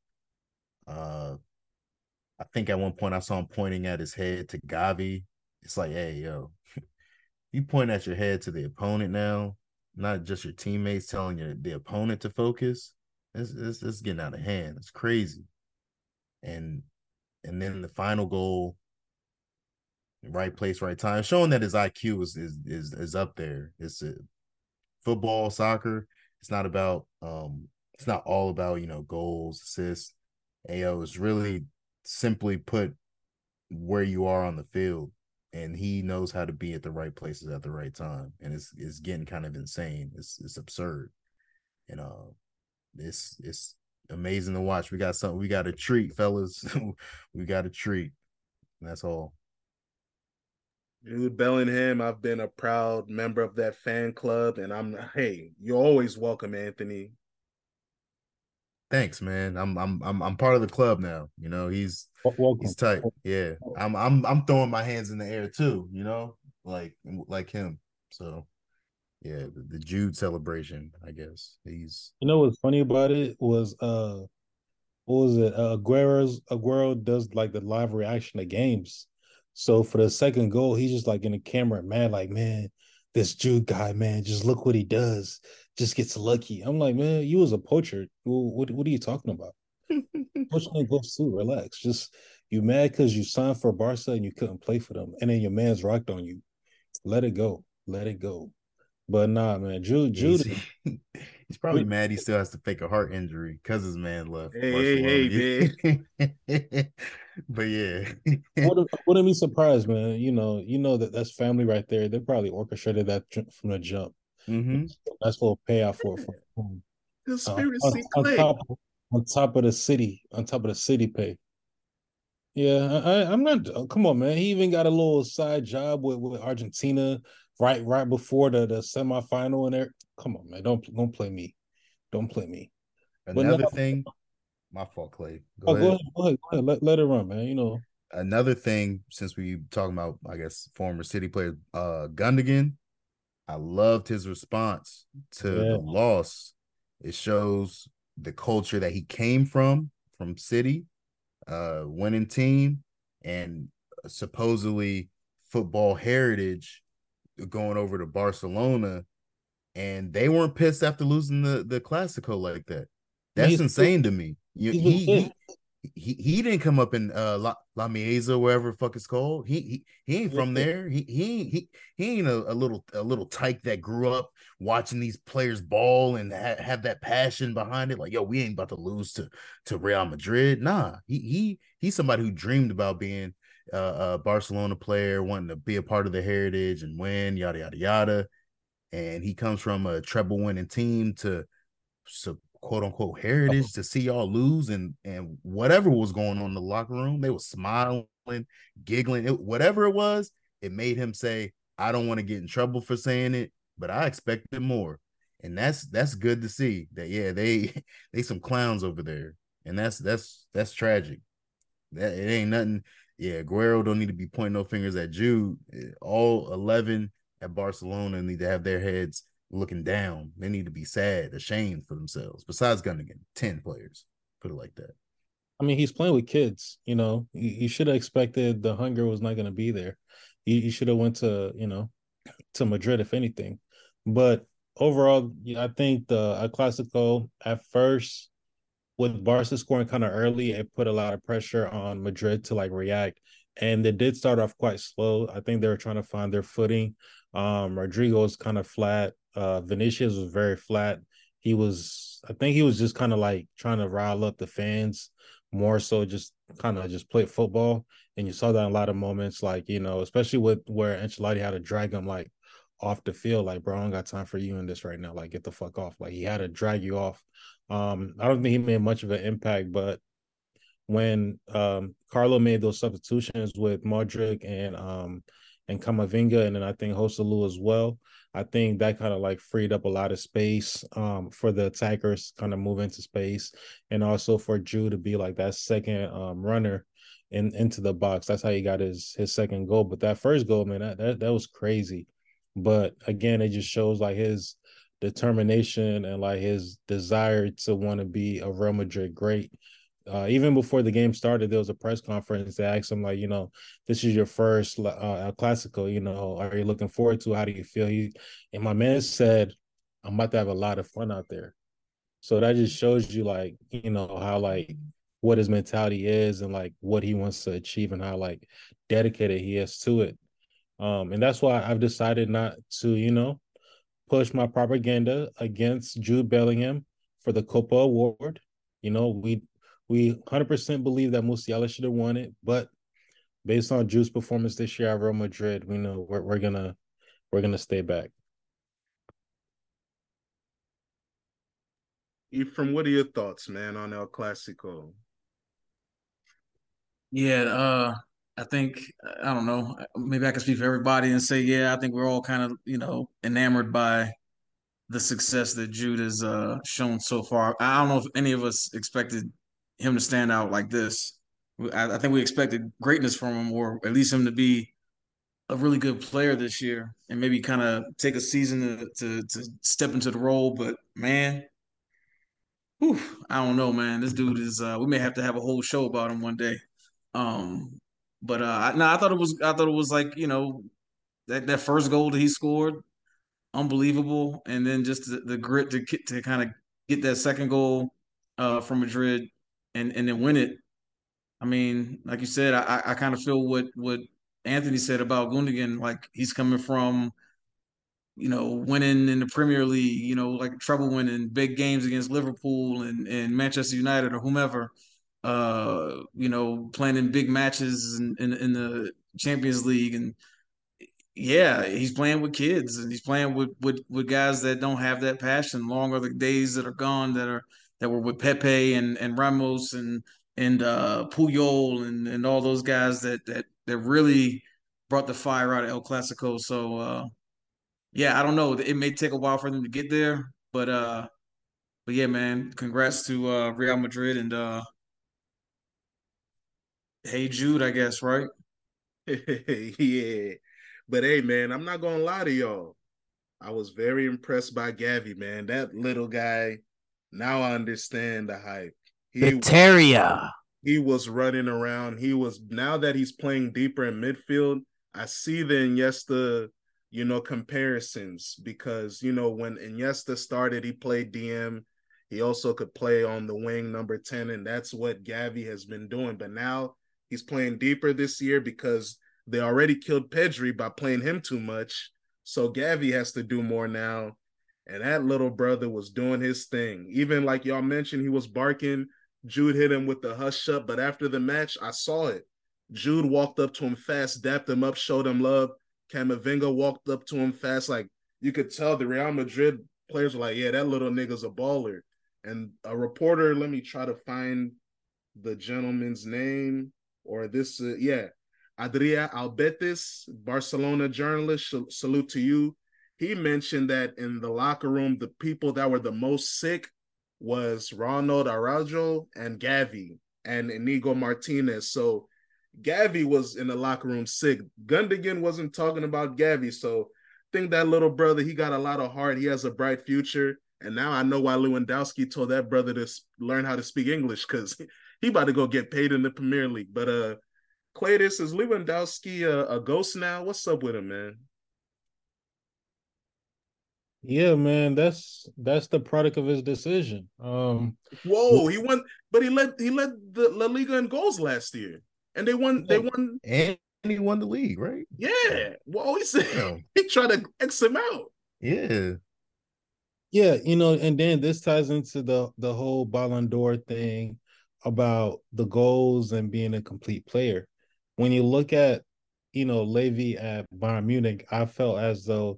Uh, I think at one point I saw him pointing at his head to Gavi. It's like, hey, yo, you point at your head to the opponent now, not just your teammates telling you the opponent to focus. It's, it's, it's getting out of hand. It's crazy. And and then the final goal, right place, right time, showing that his IQ is is is, is up there. It's a football, soccer. It's not about um. It's not all about you know goals, assists. AO is really simply put where you are on the field and he knows how to be at the right places at the right time and it's it's getting kind of insane. It's it's absurd. And uh it's it's amazing to watch. We got something we got a treat fellas. We got a treat. That's all. Jude Bellingham, I've been a proud member of that fan club, and I'm hey, you're always welcome, Anthony thanks, man. I'm I'm I'm I'm part of the club now. You know, he's Welcome. he's tight. Yeah, I'm I'm I'm throwing my hands in the air too. You know, like like him. So yeah, the, the Jude celebration. I guess he's. You know what's funny about it was uh, what was it? Uh, Aguero's Aguero does like the live reaction to games. So for the second goal, he's just like in the camera, man, like man, this Jude guy, man, just look what he does just gets lucky. I'm like, man, you was a poacher. What what are you talking about? Poaching goes too. Relax. Just you mad because you signed for Barca and you couldn't play for them, and then your man's rocked on you. Let it go. Let it go. But nah, man, Jude, Jude. He's, he's probably mad. He still has to fake a heart injury because his man left. Hey, hey, hey, man. but yeah, wouldn't, wouldn't be surprised, man. You know, you know that that's family right there. They probably orchestrated that from the jump. Mm-hmm. That's what payoff for. for Conspiracy uh, on, on, top, on top of the city, on top of the city pay. Yeah, I, I'm not. Uh, come on, man. He even got a little side job with, with Argentina right right before the the semifinal and there. Come on, man. Don't don't play me. Don't play me. Another now, thing, my fault, Clay. Go, oh, ahead. go ahead. Go ahead. Go ahead. Let, let it run, man. You know. Another thing, since we talking about, I guess, former City player, uh, Gundogan, I loved his response to yeah. the loss. It shows the culture that he came from, from City, uh, winning team, and supposedly football heritage going over to Barcelona. And they weren't pissed after losing the, the Clasico like that. That's he's insane to me. You, he, he, he he didn't come up in uh La, La Masia, wherever the fuck it's called. He he, he ain't from there. He he he he ain't a, a little a little tyke that grew up watching these players ball and ha- have that passion behind it. Like, yo, we ain't about to lose to to Real Madrid. Nah, he he he's somebody who dreamed about being uh, a Barcelona player, wanting to be a part of the heritage and win, yada yada yada. And he comes from a treble winning team to so quote unquote heritage to see y'all lose and and whatever was going on in the locker room, they were smiling, giggling, it, whatever it was, it made him say, I don't want to get in trouble for saying it, but I expected more. and that's that's good to see. That yeah, they they some clowns over there, and that's that's that's tragic. That it ain't nothing. Yeah, Aguero don't need to be pointing no fingers at Jude. Eh, all eleven at Barcelona need to have their heads looking down. They need to be sad, ashamed for themselves. Besides Gundogan, ten players. Put it like that. I mean, he's playing with kids. You know, you should have expected the hunger was not going to be there. He, he should have went to you know to Madrid if anything. But overall, I think the a Clasico at first with Barca scoring kind of early, it put a lot of pressure on Madrid to like react. And they did start off quite slow. I think they were trying to find their footing. Um, Rodrygo was kind of flat. Uh, Vinicius was very flat. He was, I think he was just kind of like trying to rile up the fans more so just kind of just play football. And you saw that in a lot of moments, like, you know, especially with where Ancelotti had to drag him like off the field, like, bro, I don't got time for you in this right now. Like, get the fuck off. Like, he had to drag you off. Um, I don't think he made much of an impact, but when um Carlo made those substitutions with Modric and um and Camavinga, and then I think Joselu as well. I think that kind of like freed up a lot of space um, for the attackers kind of move into space, and also for Drew to be like that second um, runner in into the box. That's how he got his his second goal. But that first goal, man, that that, that was crazy. But again, it just shows like his determination and like his desire to want to be a Real Madrid great uh, even before the game started, there was a press conference. They asked him, like, you know, this is your first uh, classical. You know, are you looking forward to? How do you feel? He and my man said, "I'm about to have a lot of fun out there." So that just shows you, like, you know, how like what his mentality is and like what he wants to achieve and how like dedicated he is to it. Um, and that's why I've decided not to, you know, push my propaganda against Jude Bellingham for the Kopa Award. You know, we we 100% believe that Musiala should have won it, but based on Jude's performance this year at Real Madrid, we know we're, we're gonna we're gonna stay back. From what are your thoughts, man, on El Clasico? Yeah, uh, I think I don't know. Maybe I can speak for everybody and say, yeah, I think we're all kind of you know enamored by the success that Jude has uh, shown so far. I don't know if any of us expected him to stand out like this. I, I think we expected greatness from him, or at least him to be a really good player this year, and maybe kind of take a season to, to, to step into the role. But man, whew, I don't know, man. This dude is. Uh, we may have to have a whole show about him one day. Um, but uh, no, I thought it was. I thought it was like you know that that first goal that he scored, unbelievable, and then just the, the grit to to kind of get that second goal uh, from Madrid and and then win it. I mean, like you said, I I kind of feel what what Anthony said about Gundogan. Like he's coming from, you know, winning in the Premier League, you know, like treble winning big games against Liverpool and, and Manchester United or whomever. Uh, you know, playing in big matches in, in, in the Champions League and yeah, he's playing with kids and he's playing with, with with guys that don't have that passion. Long are the days that are gone that are that were with Pepe and and Ramos and and uh, Puyol and and all those guys that that that really brought the fire out of El Clasico. So uh, yeah, I don't know. It may take a while for them to get there, but uh, but yeah, man, congrats to uh, Real Madrid and uh, hey Jude, I guess, right? yeah, but hey, man, I'm not gonna lie to y'all. I was very impressed by Gavi, man. That little guy now I understand the hype. He, Viteria. He was running around. He was now that he's playing deeper in midfield. I see the Iniesta, you know, comparisons because you know when Iniesta started, he played DM. He also could play on the wing, number ten, and that's what Gavi has been doing. But now he's playing deeper this year because they already killed Pedri by playing him too much. So Gavi has to do more now and that little brother was doing his thing. Even like y'all mentioned, he was barking. Jude hit him with the hush up, but after the match, I saw it. Jude walked up to him fast, dapped him up, showed him love. Camavinga walked up to him fast. Like you could tell the Real Madrid players were like, yeah, that little nigga's a baller. And a reporter, let me try to find the gentleman's name or this, uh, yeah, Adria Albetis, Barcelona journalist. Salute to you he mentioned that in the locker room, the people that were the most sick was Ronald Araujo and Gavi and Inigo Martinez. So Gavi was in the locker room sick. Gundogan wasn't talking about Gavi. So I think that little brother, he got a lot of heart. He has a bright future. And now I know why Lewandowski told that brother to learn how to speak English because he about to go get paid in the Premier League. But uh Claytis, is Lewandowski a, a ghost now? What's up with him, man? Yeah, man, that's that's the product of his decision. Um Whoa, he won, but he led he led the La Liga in goals last year, and they won. They won, and he won the league, right? Yeah. Well, he said he tried to X him out. Yeah. Yeah, you know, and then this ties into the the whole Ballon d'Or thing about the goals and being a complete player. When you look at, you know, Levy at Bayern Munich, I felt as though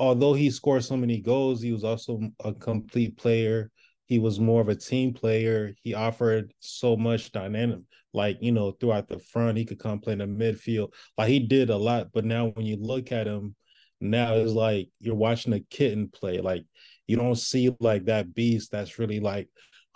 although he scored so many goals, he was also a complete player. He was more of a team player. He offered so much dynamic, like you know, throughout the front. He could come play in the midfield. Like he did a lot. But now when you look at him, now it's like you're watching a kitten play. Like you don't see like that beast that's really like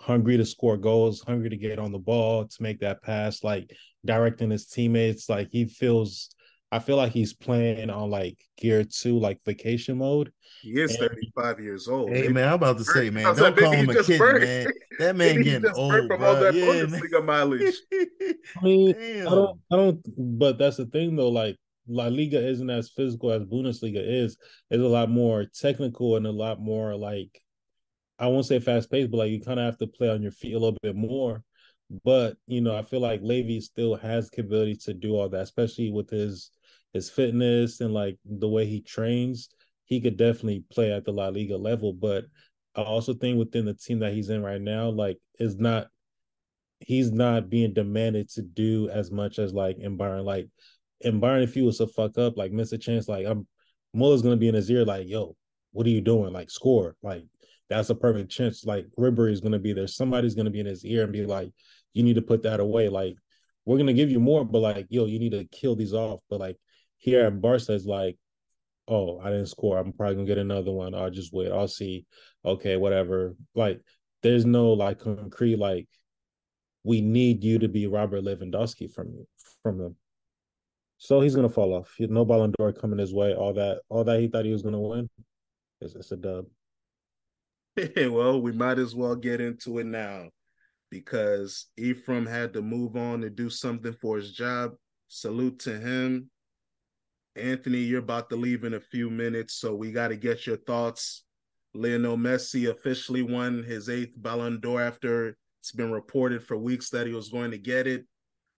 hungry to score goals, hungry to get on the ball, to make that pass, like directing his teammates. Like he feels I feel like he's playing on like gear two, like vacation mode. He is and, 35 years old. Hey man, I'm about to say, man, don't like, call him a kid, burned. man. That man getting old, from bro. all that yeah, Bundesliga mileage. I mean, Damn. I don't, I don't. But that's the thing, though. Like La Liga isn't as physical as Bundesliga is. It's a lot more technical and a lot more like I won't say fast paced, but like you kind of have to play on your feet a little bit more. But you know, I feel like Levy still has the ability to do all that, especially with his his fitness and like the way he trains, he could definitely play at the La Liga level. But I also think within the team that he's in right now, like is not he's not being demanded to do as much as like in Bayern. Like in Bayern, if he was to fuck up, like miss a chance, like I'm Muller's gonna be in his ear, like, yo, what are you doing? Like score. Like that's a perfect chance. Like Ribery is gonna be there. Somebody's gonna be in his ear and be like, you need to put that away. Like, we're gonna give you more, but like, yo, you need to kill these off. But like here at Barca is like, oh, I didn't score. I'm probably gonna get another one. I'll just wait. I'll see. Okay, whatever. Like, there's no like concrete like, we need you to be Robert Lewandowski from you from them. So he's gonna fall off. No Ballon d'Or coming his way. All that, all that he thought he was gonna win, it's, it's a dub. well, we might as well get into it now because Ephraim had to move on to do something for his job. Salute to him. Anthony, you're about to leave in a few minutes, so we got to get your thoughts. Lionel Messi officially won his eighth Ballon d'Or after it's been reported for weeks that he was going to get it.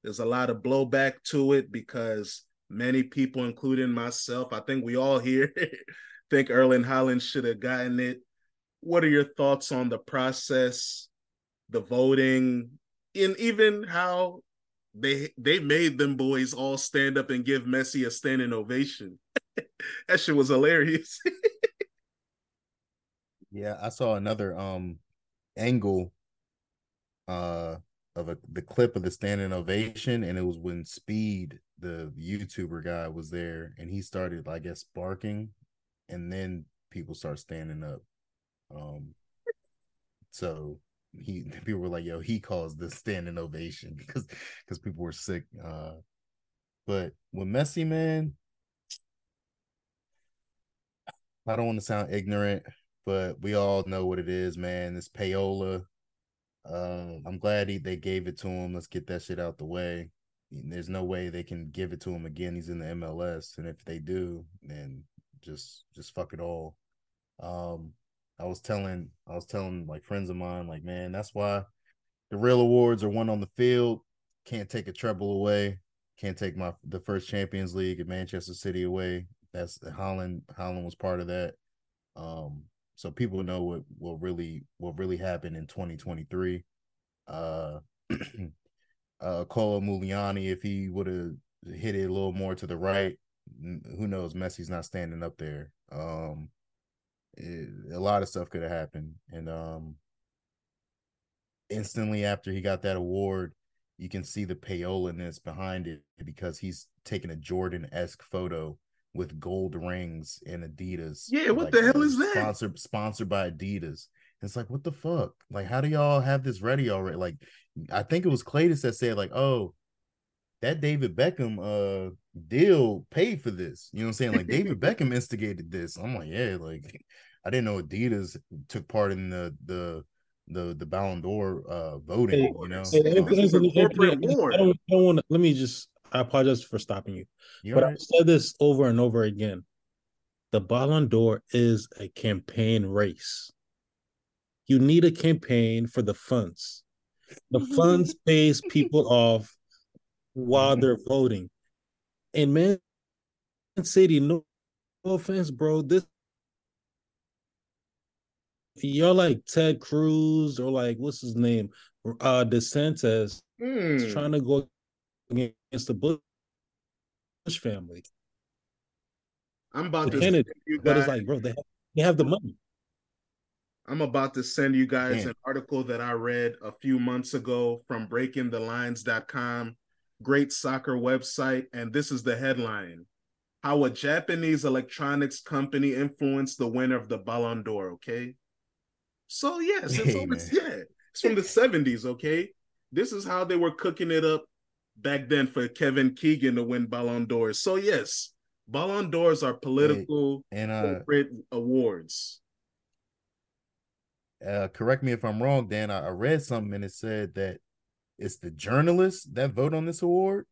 There's a lot of blowback to it because many people, including myself, I think we all here think Erling Haaland should have gotten it. What are your thoughts on the process, the voting, and even how they they made them boys all stand up and give Messi a standing ovation. that shit was hilarious. yeah, I saw another um angle uh of a, the clip of the standing ovation, and it was when Speed, the YouTuber guy, was there, and he started, I guess, barking, and then people start standing up. Um, so he people were like, "Yo, he caused the standing ovation because because people were sick." Uh, but with Messi, man, I don't want to sound ignorant, but we all know what it is, man. This payola. Uh, I'm glad he, they gave it to him. Let's get that shit out the way. There's no way they can give it to him again. He's in the MLS, and if they do, then just just fuck it all. Um, I was telling I was telling like friends of mine, like, man, that's why the real awards are won on the field. Can't take a treble away. Can't take my the first Champions League at Manchester City away. That's Haaland. Haaland was part of that. Um, so people know what what really what really happened in 2023. Uh, uh, Muani, if he would have hit it a little more to the right, who knows? Messi's not standing up there. Um, it, a lot of stuff could have happened. And um, instantly after he got that award, you can see the payolaness behind it because he's taking a Jordan esque photo with gold rings and Adidas. Yeah, what the hell is that? Sponsored sponsored by Adidas. It's like, what the fuck? Like, how do y'all have this ready already? Like, I think it was Claytis that said, like, oh, that David Beckham uh deal paid for this. You know what I'm saying? Like David Beckham instigated this. I'm like, yeah, like I didn't know Adidas took part in the the the the Ballon d'Or uh voting, hey, you know. Hey, hey, I don't, don't want to let me just I apologize for stopping you. You're but right. I've said this over and over again. The Ballon d'Or is a campaign race. You need a campaign for the funds. The funds pays people off while they're voting. And Man City, no, no offense, bro. This y'all like Ted Cruz or like what's his name, uh DeSantis mm. trying to go against the Bush family. I'm about the to Kennedy, you guys, but it's like, bro, they have, they have the money. I'm about to send you guys an article that I read a few months ago from breakingthelines.com. Great soccer website. And this is the headline How a Japanese electronics company influenced the winner of the Ballon d'Or. Okay. So, yes, it's, hey, yeah, it's from the 70s. Okay. This is how they were cooking it up back then for Kevin Keegan to win Ballon d'Or. So, yes, Ballon d'Ors are political hey, and uh, awards uh, correct me if I'm wrong, Dan. I, I read something and it said that it's the journalists that vote on this award.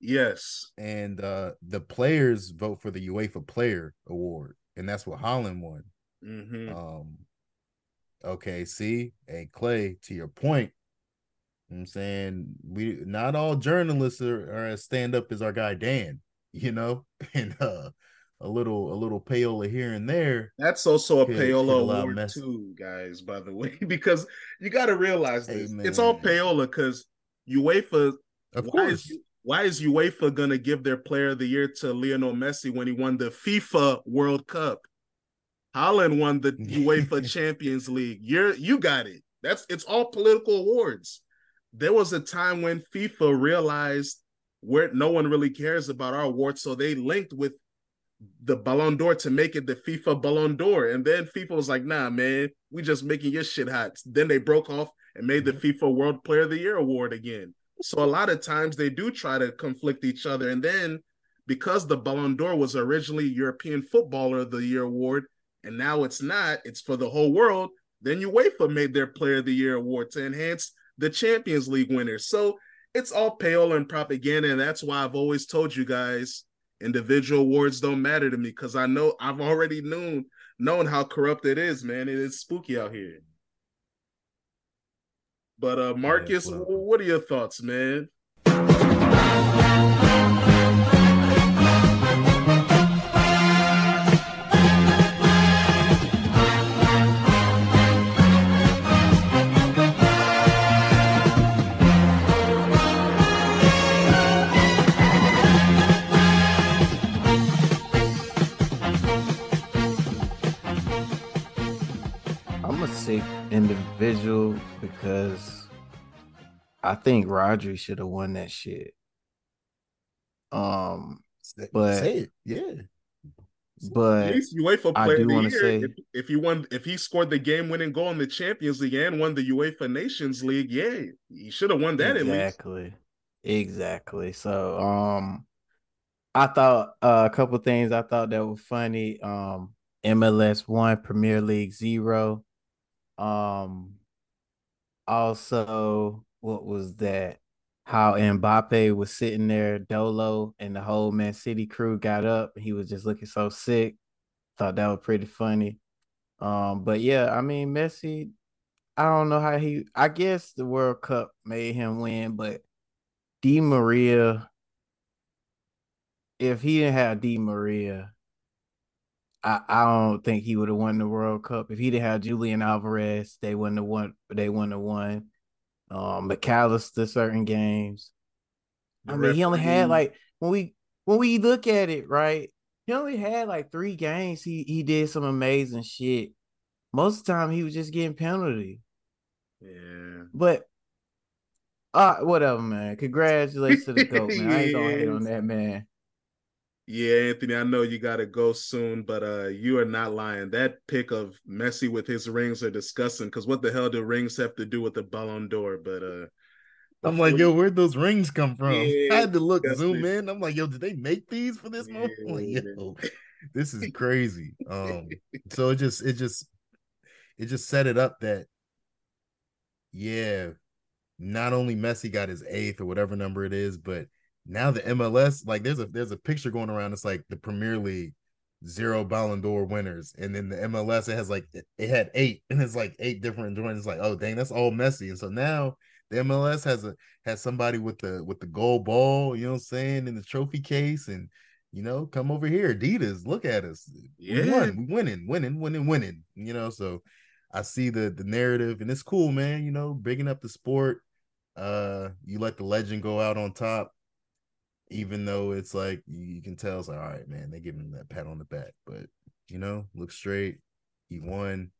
Yes. And uh, the players vote for the UEFA Player Award, and that's what Haaland won. Mm-hmm. Um, okay, see, hey Clay, to your point, I'm saying we not all journalists are, are as stand up as our guy Dan, you know, and uh, a little a little payola here and there. That's also a could, payola award mess- too, guys. By the way, because you got to realize this: Amen. it's all payola because UEFA. Of why course. Is, why is UEFA gonna give their Player of the Year to Lionel Messi when he won the FIFA World Cup? Haaland won the UEFA Champions League. You're you got it. That's it's all political awards. There was a time when FIFA realized where no one really cares about our awards, so they linked with the Ballon d'Or to make it the FIFA Ballon d'Or. And then FIFA was like, nah, man, we just making your shit hot. Then they broke off and made the. FIFA World Player of the Year award again. So a lot of times they do try to conflict each other. And then because the Ballon d'Or was originally European Footballer of the Year award, and now it's not, it's for the whole world, then UEFA made their Player of the Year award to enhance the Champions League winners. So it's all pale and propaganda. And that's why I've always told you guys individual awards don't matter to me because I know I've already known known how corrupt it is, man. It is spooky out here. But uh Marcus, yeah, what are your thoughts, man? Individual because I think Rodri should have won that shit. Um, but say it, yeah. But UEFA player I do want to say if, if he won, if he scored the game-winning goal in the Champions League and won the UEFA Nations League, yeah, he should have won that exactly, exactly. So, um, I thought uh, a couple things I thought that were funny. Um, MLS one, Premier League zero. Um, also, what was that? How Mbappe was sitting there, Dolo, and the whole Man City crew got up. He was just looking so sick. Thought that was pretty funny. Um, but yeah, I mean, Messi, I don't know how he. I guess the World Cup made him win, but Di Maria, if he didn't have Di Maria, I, I don't think he would have won the World Cup if he didn't have Julian Alvarez. They wouldn't have won. They wouldn't have won. Um, Mac Allister certain games. The I mean, he only had like when we when we look at it, right? He only had like three games. He he did some amazing shit. Most of the time, he was just getting penalty. Yeah, but uh whatever, man. Congratulations to the goat, man. I ain't gonna hate on that man. Yeah, Anthony, I know you got to go soon, but uh, you are not lying. That pick of Messi with his rings are disgusting. Because what the hell do rings have to do with the Ballon d'Or? But uh, I'm like, yo, where'd those rings come from? Yeah, I had to look, zoom in. I'm like, yo, did they make these for this yeah, moment? Like, yo, this is crazy. Um, so it just, it just, it just set it up that, yeah, not only Messi got his eighth or whatever number it is, but now the MLS, like there's a there's a picture going around. It's like the Premier League zero Ballon d'Or winners, and then the MLS it has like it had eight, and it's like eight different joints. It's like oh dang, that's all messy. And so now the MLS has a has somebody with the with the gold ball, you know what I'm saying, in the trophy case, and you know, come over here, Adidas, look at us, yeah. we won, we winning, winning, winning, winning. You know, so I see the the narrative, and it's cool, man. You know, bigging up the sport. Uh, you let the legend go out on top even though it's like you can tell it's like, all right, man, they give him that pat on the back, but you know, look straight, he won,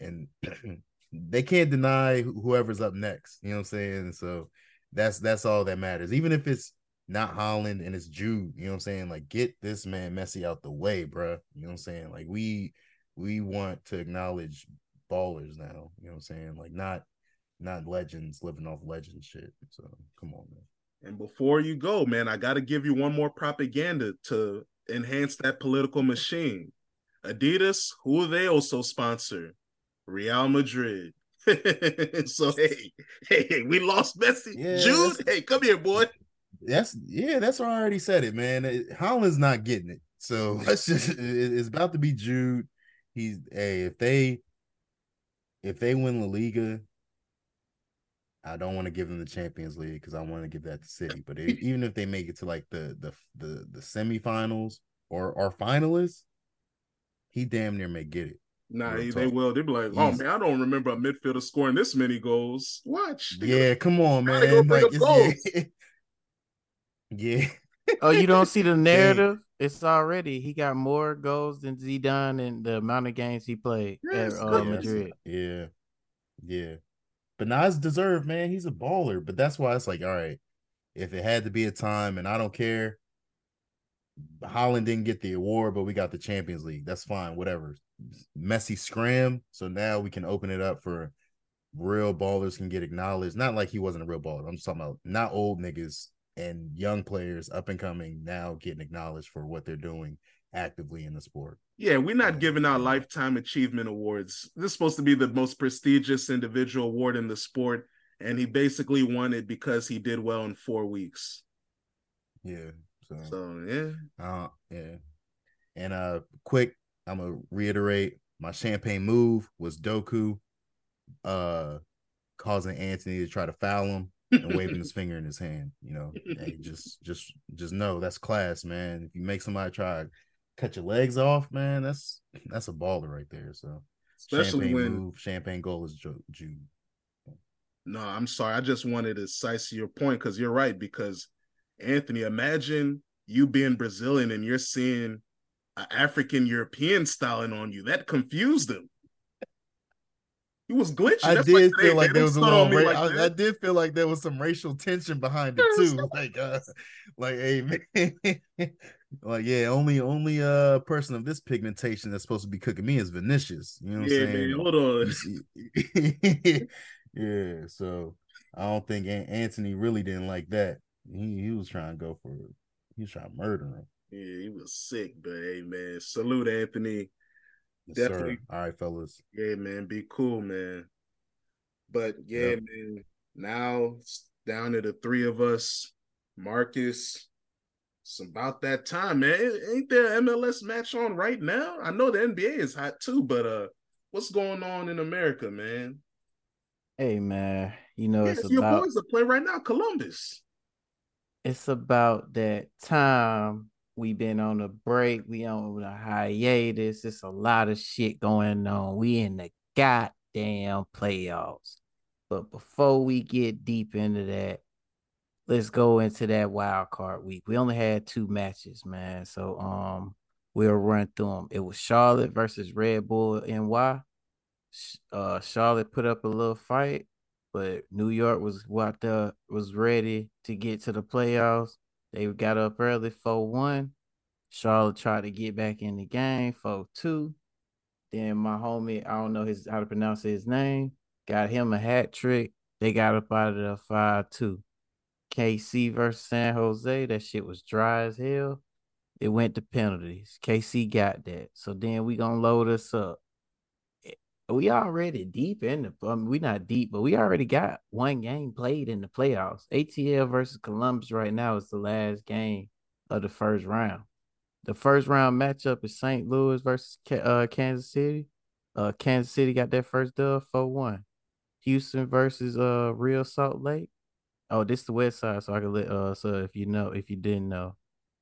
and they can't deny whoever's up next. You know what I'm saying? So that's that's all that matters. Even if it's not Haaland and it's Jude, you know what I'm saying? Like, get this man Messi out the way, bro. You know what I'm saying? Like, we we want to acknowledge ballers now. You know what I'm saying? Like, not not legends living off legend shit. So come on, man. And before you go, man, I got to give you one more propaganda to enhance that political machine. Adidas, who they also sponsor? Real Madrid. so hey, hey, we lost Messi. Yeah, Jude, hey, come here, boy. That's yeah, that's what I already said it, man. Haaland's not getting it. So let's just it's about to be Jude. He's hey, if they if they win La Liga, I don't want to give them the Champions League because I want to give that to City. But it, even if they make it to like the the the the semifinals or or finalists, he damn near may get it. Nah, he, they will. They'll be like, "Oh man, I don't remember a midfielder scoring this many goals." Watch. Yeah, come on, man. Like, yeah. yeah. oh, you don't see the narrative? It's already he got more goals than Zidane and the amount of games he played yes, at uh, Madrid. Yeah, yeah. But Nas deserved, man. He's a baller. But that's why it's like, all right, if it had to be a time, and I don't care. Haaland didn't get the award, but we got the Champions League. That's fine, whatever. Messi scram. So now we can open it up for real ballers can get acknowledged. Not like he wasn't a real baller. I'm just talking about not old niggas and young players up and coming now getting acknowledged for what they're doing actively in the sport. Yeah, we're not giving out lifetime achievement awards. This is supposed to be the most prestigious individual award in the sport, and he basically won it because he did well in four weeks. Yeah. So, so yeah. Uh yeah. And uh quick, I'm gonna reiterate my champagne move was Doku uh causing Anthony to try to foul him and waving his finger in his hand. You know, hey, just just just know that's class, man. If you make somebody try cut your legs off, man, that's that's a baller right there. So especially champagne when move, champagne goal is Jude. No, I'm sorry. I just wanted to size your point because you're right. Because Anthony, imagine you being Brazilian and you're seeing an African European styling on you. That confused him. He was glitching. I That's did like, feel like there was a little. Ra- like I, I, did feel like there was some racial tension behind it too. like, uh, like, hey man, like yeah, only only a uh, person of this pigmentation that's supposed to be cooking me is Vinicius. You know what yeah, I'm saying? Man, hold on. yeah, so I don't think Anthony really didn't like that. He he was trying to go for he was trying to murder him. Yeah, he was sick, but hey man, salute Anthony. Yes, Definitely. Sir. All right, fellas. Yeah, man, be cool, man. But yeah, yep. man. Now it's down to the three of us. Marcus, it's about that time, man. Ain't there MLS match on right now? I know the NBA is hot too, but uh, what's going on in America, man? Hey, man. You know, yeah, it's your about boys are playing right now, Columbus. It's about that time. We been on a break. We on a hiatus. It's a lot of shit going on. We in the goddamn playoffs. But before we get deep into that, let's go into that wild card week. We only had two matches, man. So um we'll run through them. It was Charlotte versus Red Bull NY. Uh Charlotte put up a little fight, but New York was what the was ready to get to the playoffs. They got up early 4-1. Charlotte tried to get back in the game, 4 2. Then my homie, I don't know his how to pronounce his name, got him a hat trick. They got up out of the 5 2. KC versus San Jose, that shit was dry as hell. It went to penalties. KC got that. So then we gonna load us up. We already deep in the. I mean, we not deep, but we already got one game played in the playoffs. ATL versus Columbus right now is the last game of the first round. The first round matchup is St. Louis versus uh, Kansas City. Uh, Kansas City got that first dub 4-1. Houston versus uh Real Salt Lake. Oh, this is the West Side, so I can let uh so if you know if you didn't know,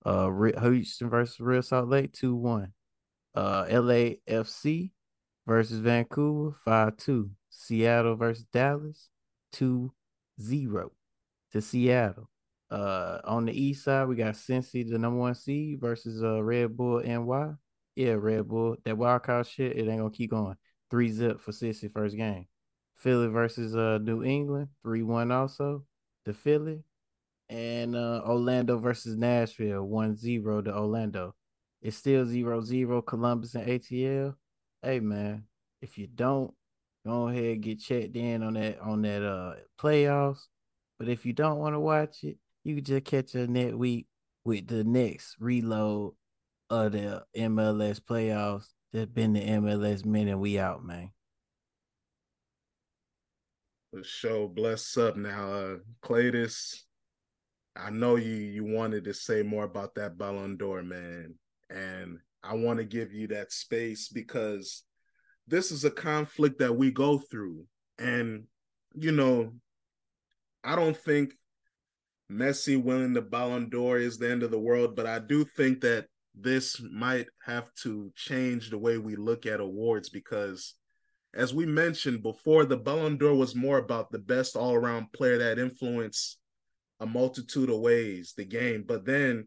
uh Houston versus Real Salt Lake 2-1. Uh LAFC versus Vancouver 5-2. Seattle versus Dallas 2-0 to Seattle. Uh, on the east side, we got Cincy, the number one seed, versus uh Red Bull NY. Yeah, Red Bull. That wild card shit, it ain't gonna keep going. Three zip for Cincy first game. Philly versus uh New England, three one also. The Philly. And uh Orlando versus Nashville, 1-0 to Orlando. It's still 0-0 Columbus and ATL. Hey man, if you don't, go ahead and get checked in on that on that uh playoffs. But if you don't want to watch it, you could just catch a net week with the next reload of the MLS playoffs. That's been the MLS minute. We out, man. The show bless up now, uh Cletus. I know you you wanted to say more about that Ballon d'Or, man. And I want to give you that space because this is a conflict that we go through. And, you know, I don't think Messi winning the Ballon d'Or is the end of the world, but I do think that this might have to change the way we look at awards because, as we mentioned before, the Ballon d'Or was more about the best all around player that influenced a multitude of ways the game. But then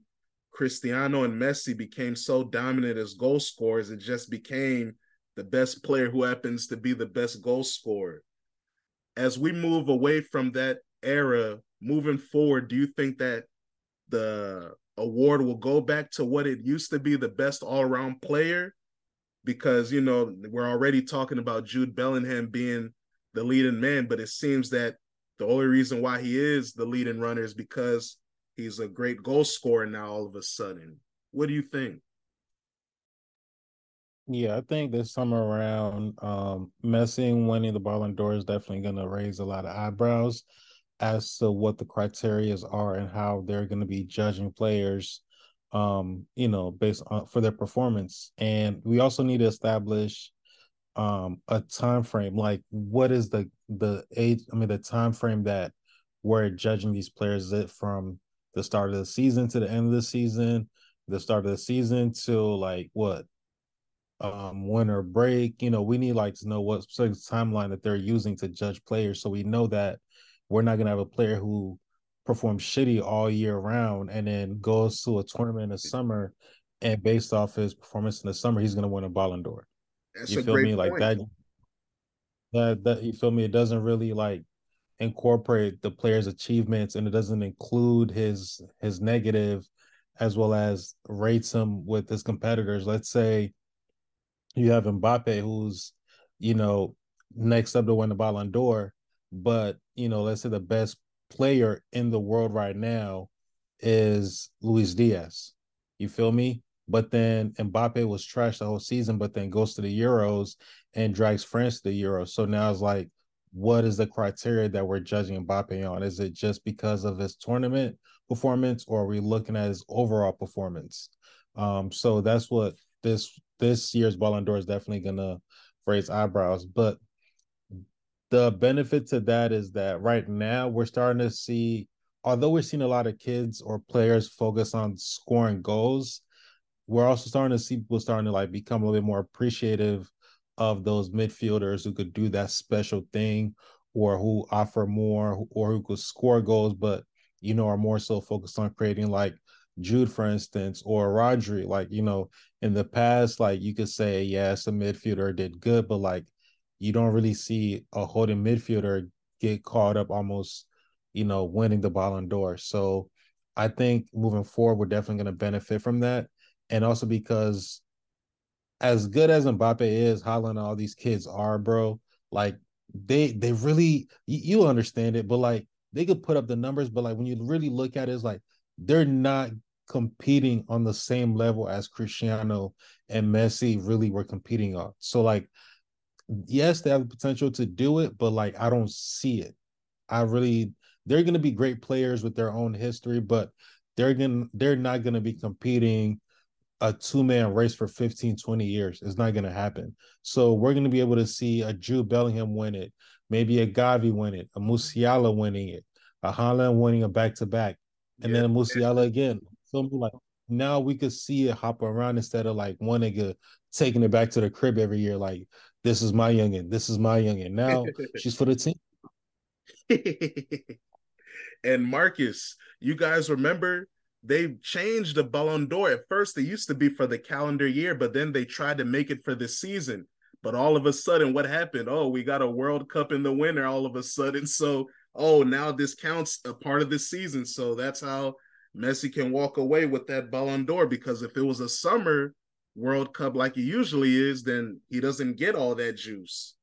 Cristiano and Messi became so dominant as goal scorers, it just became the best player who happens to be the best goal scorer. As we move away from that era moving forward, do you think that the award will go back to what it used to be the best all around player? Because, you know, we're already talking about Jude Bellingham being the leading man, but it seems that the only reason why he is the leading runner is because he's a great goal scorer now all of a sudden. What do you think? Yeah, I think this summer around, um, Messi winning the Ballon d'Or is definitely going to raise a lot of eyebrows as to what the criterias are and how they're going to be judging players um you know based on for their performance and we also need to establish um a time frame like what is the the age i mean the time frame that we're judging these players is it from the start of the season to the end of the season the start of the season till like what um winter break you know we need like to know what timeline that they're using to judge players so we know that we're not gonna have a player who performs shitty all year round and then goes to a tournament in the summer and based off his performance in the summer, he's gonna win a Ballon d'Or. That's you feel me? Point. Like that that that you feel me? It doesn't really like incorporate the player's achievements and it doesn't include his his negative as well as rates him with his competitors. Let's say you have Mbappe who's, you know, next up to win the Ballon d'Or, but you know, let's say the best player in the world right now is Luis Diaz. You feel me? But then Mbappe was trashed the whole season, but then goes to the Euros and drags France to the Euros. So now it's like, what is the criteria that we're judging Mbappe on? Is it just because of his tournament performance, or are we looking at his overall performance? Um, so that's what this this year's Ballon d'Or is definitely gonna raise eyebrows. But the benefit to that is that right now we're starting to see, although we're seeing a lot of kids or players focus on scoring goals, we're also starting to see people starting to like become a little bit more appreciative of those midfielders who could do that special thing or who offer more or who could score goals, but you know, are more so focused on creating like Jude, for instance, or Rodri. Like, you know, in the past, like you could say, yes, a midfielder did good, but like you don't really see a holding midfielder get caught up almost, you know, winning the Ballon d'Or. So I think moving forward, we're definitely going to benefit from that. and also because as good as Mbappe is, Haaland, all these kids are, bro, like they they really you, understand it, but like they could put up the numbers, but like when you really look at it, it's like they're not competing on the same level as Cristiano and Messi really were competing on. So like yes, they have the potential to do it, but like I don't see it. I really they're going to be great players with their own history, but they're going they're not going to be competing a two-man race for 15 20 years. It's not going to happen. So we're going to be able to see a Jude Bellingham win it, maybe a Gavi win it, a Musiala winning it, a Haaland winning a back-to-back, and yeah. then a Musiala again. So like now we could see it hop around instead of like one nigga taking it back to the crib every year. Like this is my youngin, this is my youngin. Now she's for the team. and Marcus, you guys remember they changed the Ballon d'Or. At first, it used to be for the calendar year, but then they tried to make it for the season. But all of a sudden, what happened? Oh, we got a World Cup in the winter all of a sudden. So, oh, now this counts a part of the season. So that's how Messi can walk away with that Ballon d'Or. Because if it was a summer World Cup like it usually is, then he doesn't get all that juice.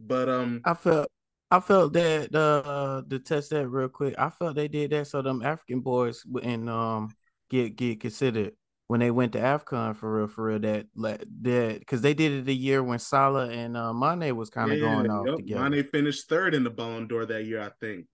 But um, I felt I felt that uh to test that real quick. I felt they did that so them African boys wouldn't um get get considered when they went to AFCON for real, for real. That that because they did it a year when Salah and uh, Mane was kind of yeah, going off yep. together. Mane finished third in the Ballon d'Or that year, I think.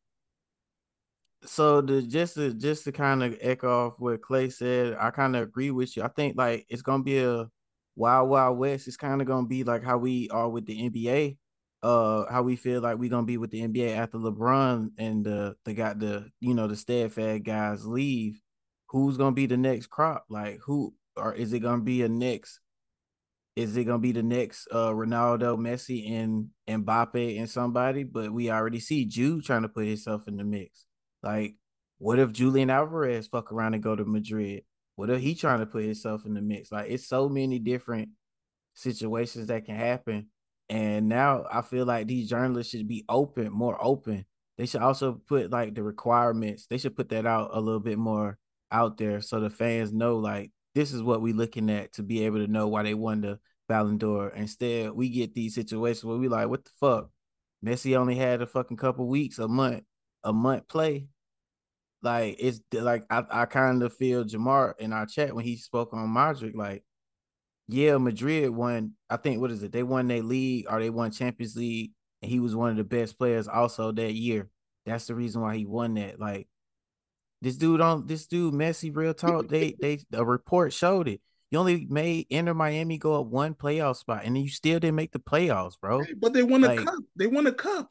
So the just to just to kind of echo off what Clay said, I kind of agree with you. I think like it's gonna be a wild wild west. It's kind of gonna be like how we are with the NBA uh how we feel like we're gonna be with the NBA after LeBron and the they got the you know the steadfast guys leave. Who's gonna be the next crop? Like who or is it gonna be a next? Is it gonna be the next uh Ronaldo, Messi, and Mbappe and somebody? But we already see Jude trying to put himself in the mix. Like, what if Julian Alvarez fuck around and go to Madrid? What if he trying to put himself in the mix? Like, it's so many different situations that can happen and now I feel like these journalists should be open, more open. They should also put like the requirements. They should put that out a little bit more out there so the fans know like this is what we looking at to be able to know why they won the Ballon d'Or. Instead, we get these situations where we like, what the fuck? Messi only had a fucking couple weeks, a month, a month play. Like it's like I, I kind of feel Jamar in our chat when he spoke on Modric, like yeah, Madrid won. I think what is it? They won their league or they won Champions League, and he was one of the best players also that year. That's the reason why he won that. Like this dude on this dude Messi, real talk. They they a report showed it. You only made Inter Miami go up one playoff spot, and then you still didn't make the playoffs, bro. Hey, but they won like, a cup. They won a cup.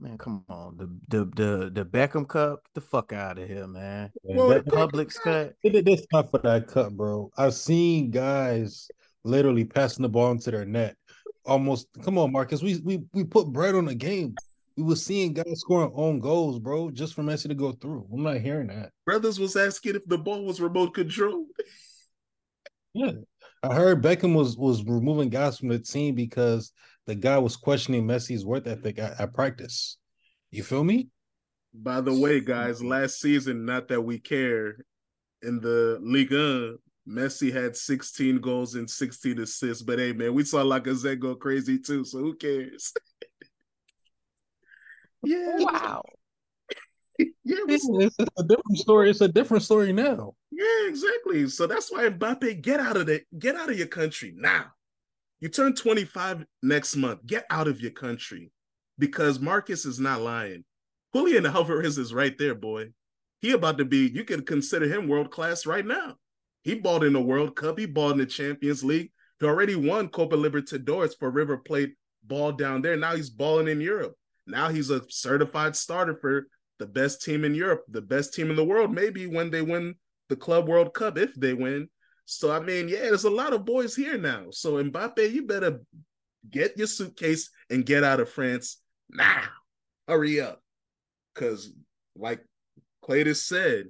Man, come on. The the the the Beckham Cup, the fuck out of here, man. Well, that Publix cut. It's not for that cup, bro. I've seen guys literally passing the ball into their net. Almost come on, Marcus. We we we put bread on the game. We were seeing guys scoring own goals, bro, just for Messi to go through. I'm not hearing that. Brothers was asking if the ball was remote control. yeah. I heard Beckham was was removing guys from the team because the guy was questioning Messi's worth ethic at, at practice. You feel me? By the way, guys, last season, not that we care, in the Liga, Messi had 16 goals and 16 assists. But hey, man, we saw Lacazette go crazy too, so who cares? yeah. Wow. yeah, it's, it's, a different story. It's a different story now. Yeah, exactly. So that's why Mbappe, get out of the get out of your country now. You turn 25 next month. Get out of your country because Marcus is not lying. Julian Alvarez is right there, boy. He about to be, you can consider him world class right now. He balled in the World Cup. He balled in the Champions League. He already won Copa Libertadores for River Plate ball down there. Now he's balling in Europe. Now he's a certified starter for the best team in Europe, the best team in the world, maybe when they win the Club World Cup, if they win. So I mean, yeah, there's a lot of boys here now. So Mbappe, you better get your suitcase and get out of France now. Hurry up. Cause like Clayton said,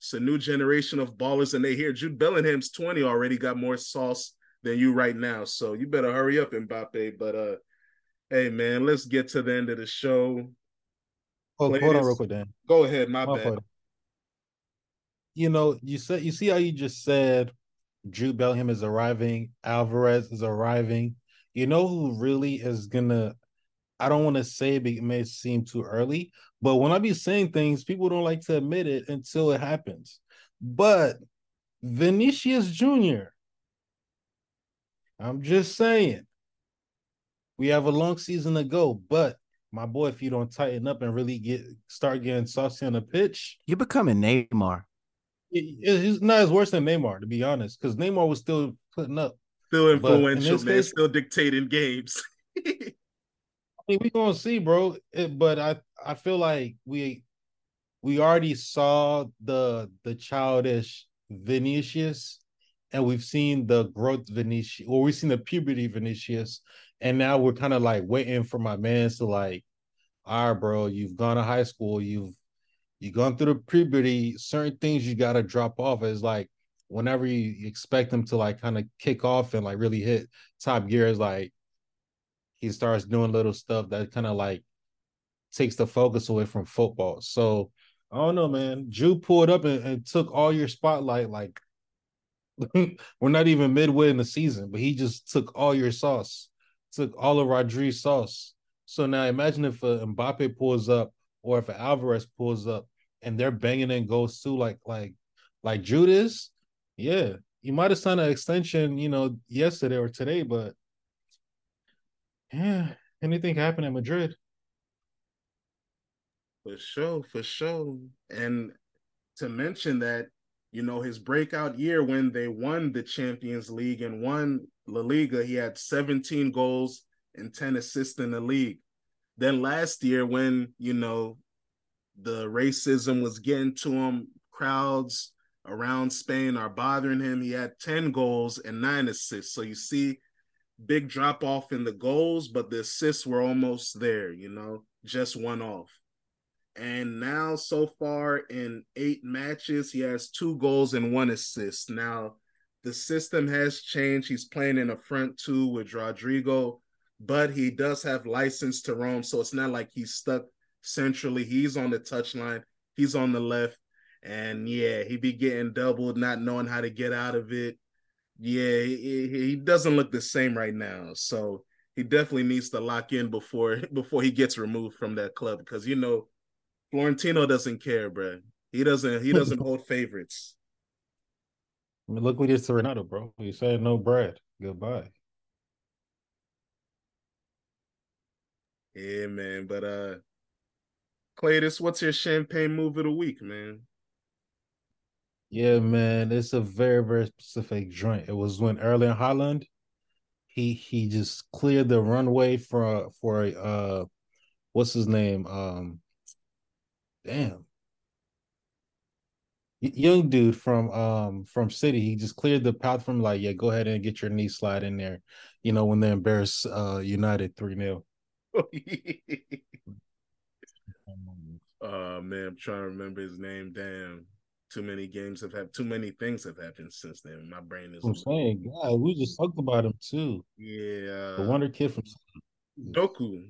it's a new generation of ballers, and they hear Jude Bellingham's 20 already got more sauce than you right now. So you better hurry up, Mbappe. But uh hey man, let's get to the end of the show. Oh, hold on real quick, Dan. Go ahead, my, my bad. You know, you said you see how you just said Jude Bellingham is arriving. Alvarez is arriving. You know who really is gonna? I don't want to say it, it may seem too early, but when I be saying things, people don't like to admit it until it happens. But Vinicius Jr. I'm just saying. We have a long season to go, but my boy, if you don't tighten up and really get start getting saucy on the pitch, you're becoming Neymar. It, it's not as worse than Neymar, to be honest, because Neymar was still putting up, still influential, in man, case, still dictating games. I mean, we gonna see, bro. It, but I, I feel like we, we already saw the the childish Vinicius, and we've seen the growth Vinicius, or we've seen the puberty Vinicius, and now we're kind of like waiting for my man to like, all right, bro, you've gone to high school, you've you've gone through the puberty, certain things you gotta drop off. Is like whenever you expect him to like kind of kick off and like really hit top gear, is like he starts doing little stuff that kind of like takes the focus away from football. So I don't know, man. Jude pulled up and, and took all your spotlight. Like we're not even midway in the season, but he just took all your sauce, took all of Rodri's sauce. So now imagine if uh, Mbappe pulls up or if Alvarez pulls up and they're banging in goals too, like like like Judas. Yeah, you might have signed an extension, you know, yesterday or today, but yeah, anything happened in Madrid. For sure, for sure. And to mention that, you know, his breakout year when they won the Champions League and won La Liga, he had 17 goals and 10 assists in the league. Then last year, when, you know, the racism was getting to him, crowds around Spain are bothering him. He had 10 goals and nine assists. So you see, big drop off in the goals, but the assists were almost there, you know, just one off. And now, so far in eight matches, he has two goals and one assist. Now, the system has changed. He's playing in a front two with Rodrygo, but he does have license to roam. So it's not like he's stuck centrally. He's on the touchline, he's on the left. And yeah, he be getting doubled, not knowing how to get out of it. Yeah, he, he doesn't look the same right now. So he definitely needs to lock in before before he gets removed from that club because you know Florentino doesn't care, bro. He doesn't. He doesn't hold favorites. I mean, look what he did to Ronaldo, bro. He said no bread. Goodbye. Yeah, man. But uh Cletus, what's your champagne move of the week, man? Yeah, man. It's a very, very specific joint. It was when Erling Haaland he he just cleared the runway for for uh what's his name? Um damn young dude from um from city he just cleared the path from like yeah go ahead and get your knee slide in there you know when they embarrass uh united 3-0 oh man i'm trying to remember his name damn too many games have had too many things have happened since then my brain is i'm saying God, we just talked about him too yeah uh, the wonder kid from doku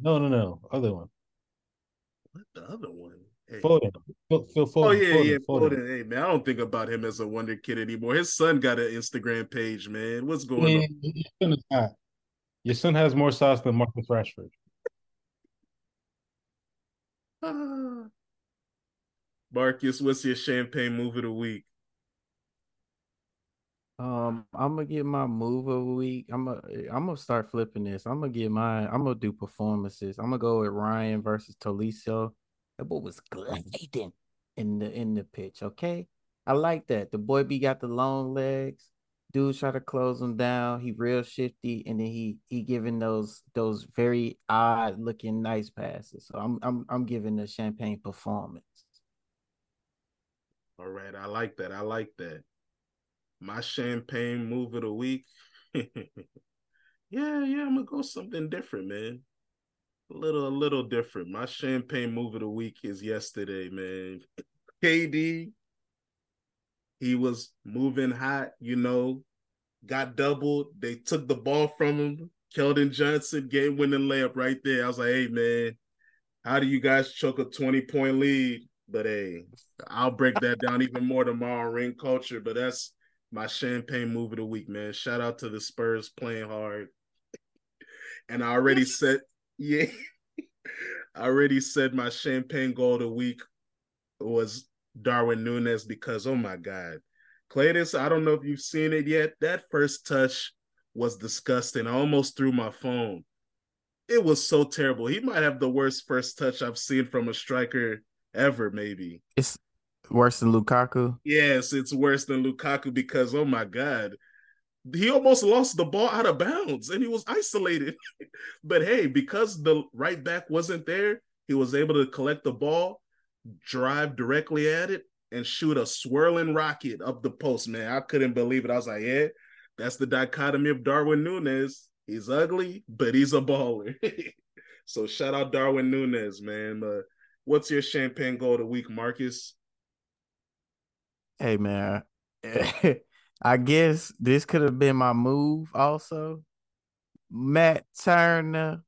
no no no other one what the other one? Hey. Foden. Phil, Phil Foden. Oh yeah, Foden, yeah, Foden. Foden. Hey man, I don't think about him as a wonder kid anymore. His son got an Instagram page, man. What's going on? Your son has more sauce than Marcus Rashford. Marcus, what's your champagne move of the week? Um, I'm gonna get my move of the week. I'm gonna I'm gonna start flipping this. I'm gonna get my I'm gonna do performances. I'm gonna go with Ryan versus Toulouse. That boy was gliding in the in the pitch. Okay, I like that. The boy B got the long legs. Dude try to close him down. He real shifty, and then he he giving those those very odd looking nice passes. So I'm I'm I'm giving the champagne performance. All right, I like that. I like that my champagne move of the week. yeah, yeah, I'm gonna go something different, man. A little, a little different. My champagne move of the week is yesterday, man. KD, he was moving hot, you know, got doubled. They took the ball from him. Keldon Johnson game winning layup right there. I was like, hey man, how do you guys choke a 20 point lead? But hey, I'll break that down even more tomorrow ring culture. But that's my champagne move of the week, man. Shout out to the Spurs playing hard. And I already said, yeah, I already said my champagne goal of the week was Darwin Nunez because oh my god, Claytis, I don't know if you've seen it yet. That first touch was disgusting. I almost threw my phone. It was so terrible. He might have the worst first touch I've seen from a striker ever, maybe. It's worse than Lukaku. Yes, it's worse than Lukaku because oh my god, he almost lost the ball out of bounds and he was isolated. but hey, because the right back wasn't there, he was able to collect the ball, drive directly at it, and shoot a swirling rocket up the post. Man, I couldn't believe it. I was like, yeah, that's the dichotomy of Darwin Nunez. He's ugly, but he's a baller. so shout out Darwin Nunez, man. Uh, what's your champagne goal of the week, Marcus? Hey man, I guess this could have been my move also. Matt Turner,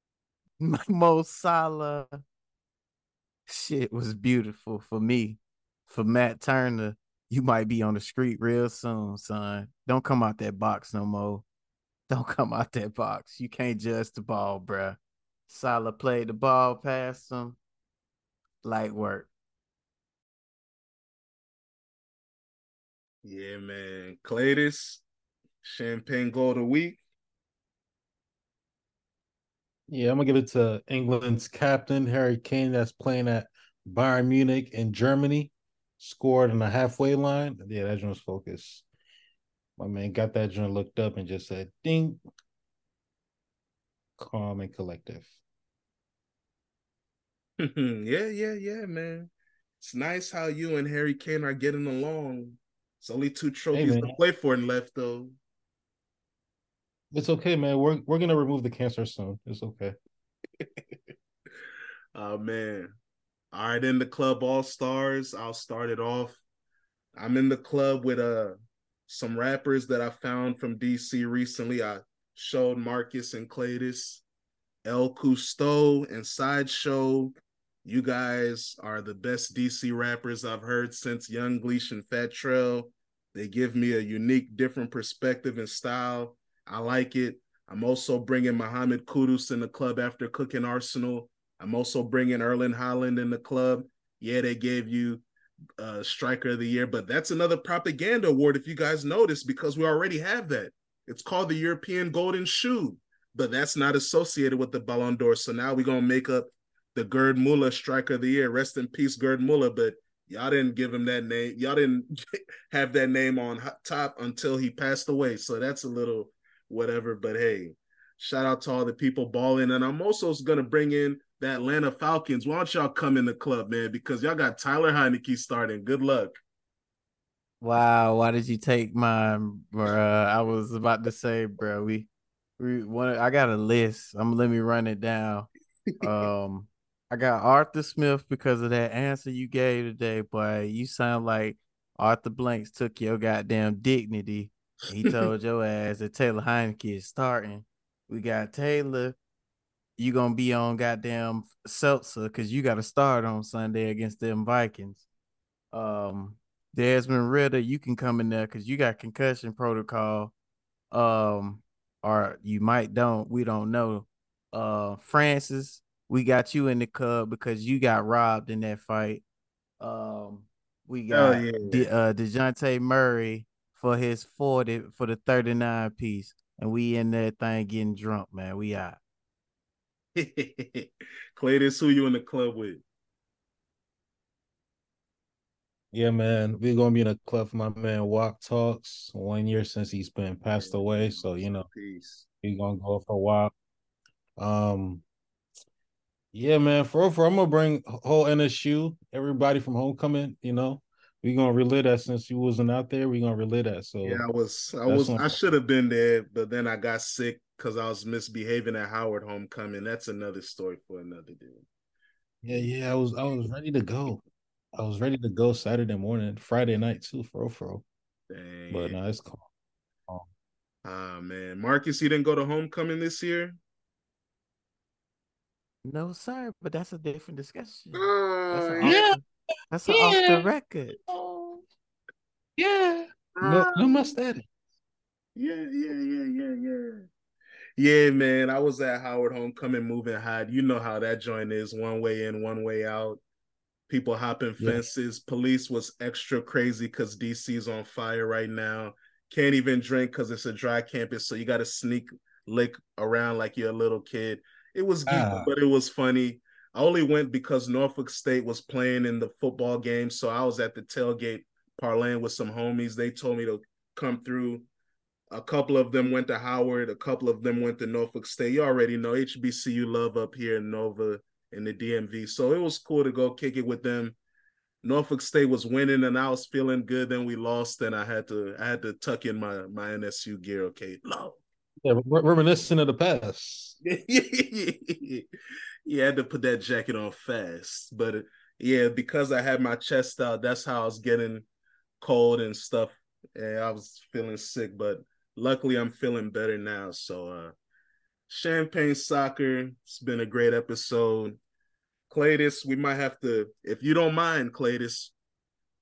Mo Salah. Shit was beautiful for me. For Matt Turner, you might be on the street real soon, son. Don't come out that box no more. Don't come out that box. You can't judge the ball, bruh. Salah played the ball past him. Light work. Yeah, man. Claytis, champagne gold a week. Yeah, I'm gonna give it to England's captain Harry Kane, that's playing at Bayern Munich in Germany. Scored on the halfway line. Yeah, that was focus. My man got that joint looked up and just said, "Ding." Calm and collective. yeah, yeah, yeah, man. It's nice how you and Harry Kane are getting along. It's only two trophies hey, to play for and left, though. It's okay, man. We're we're gonna remove the cancer soon. It's okay. oh man. All right, in the club all stars. I'll start it off. I'm in the club with uh some rappers that I found from DC recently. I showed Marcus and Claytis, El Cousteau and Sideshow. You guys are the best DC rappers I've heard since Young Gleesh and Fat Trel. They give me a unique, different perspective and style. I like it. I'm also bringing Mohamed Kudus in the club after cooking Arsenal. I'm also bringing Erling Haaland in the club. Yeah, they gave you uh, Striker of the Year, but that's another propaganda award if you guys notice because we already have that. It's called the European Golden Shoe, but that's not associated with the Ballon d'Or. So now we're gonna make up the Gerd Muller Striker of the Year. Rest in peace, Gerd Muller. But y'all didn't give him that name. Y'all didn't have that name on top until he passed away. So that's a little whatever. But hey, shout out to all the people balling. And I'm also gonna bring in the Atlanta Falcons. Why don't y'all come in the club, man? Because y'all got Taylor Heinicke starting. Good luck. Wow, why did you take mine, bro? I was about to say, bro, we we want I got a list. I'm let me run it down. Um I got Arthur Smith because of that answer you gave today, but You sound like Arthur Blanks took your goddamn dignity. He told your ass that Taylor Heinicke is starting. We got Taylor you gonna be on goddamn Seltzer because you got to start on Sunday against them Vikings. Um, Desmond Ridder, you can come in there because you got concussion protocol. Um, or you might don't. We don't know. Uh, Francis, we got you in the club because you got robbed in that fight. Um, we got oh, yeah. De- uh Dejounte Murray for his 40 for the 39 piece. And we in that thing getting drunk, man. We out. Claytis, who you in the club with? Yeah, man. We're gonna be in a club for my man Walk Talks. One year since he's been passed away. So, you know, Peace. we're gonna go for a while. Um yeah, man. For for I'm gonna bring whole NSU, everybody from homecoming, you know. We're gonna relive that since you wasn't out there. We're gonna relive that. So yeah, I was I was I should have been there, but then I got sick because I was misbehaving at Howard homecoming. That's another story for another day. Yeah, yeah, I was I was ready to go. I was ready to go Saturday morning, Friday night too, fro fro. Dang. But no, it's cool. Oh. Ah man, Marcus, you didn't go to homecoming this year. No, sir, but that's a different discussion. Uh, yeah, That's yeah. off the record. Yeah. No, no mustache. Yeah, yeah, yeah, yeah, yeah. Yeah, man. I was at Howard Homecoming moving hot. You know how that joint is one way in, one way out. People hopping fences. Yeah. Police was extra crazy because DC's on fire right now. Can't even drink because it's a dry campus. So you got to sneak lick around like you're a little kid. It was ah. but it was funny. I only went because Norfolk State was playing in the football game. So I was at the tailgate parlaying with some homies. They told me to come through a couple of them went to Howard. A couple of them went to Norfolk State. You already know HBCU love up here in Nova in the DMV. So it was cool to go kick it with them. Norfolk State was winning and I was feeling good. Then we lost and I had to I had to tuck in my my NSU gear. Okay, no. Yeah, reminiscent of the past. I had to put that jacket on fast. But yeah, because I had my chest out, that's how I was getting cold and stuff. And I was feeling sick, but luckily I'm feeling better now. So uh Champagne Soccer, it's been a great episode. Claytis, we might have to, if you don't mind, Claytis,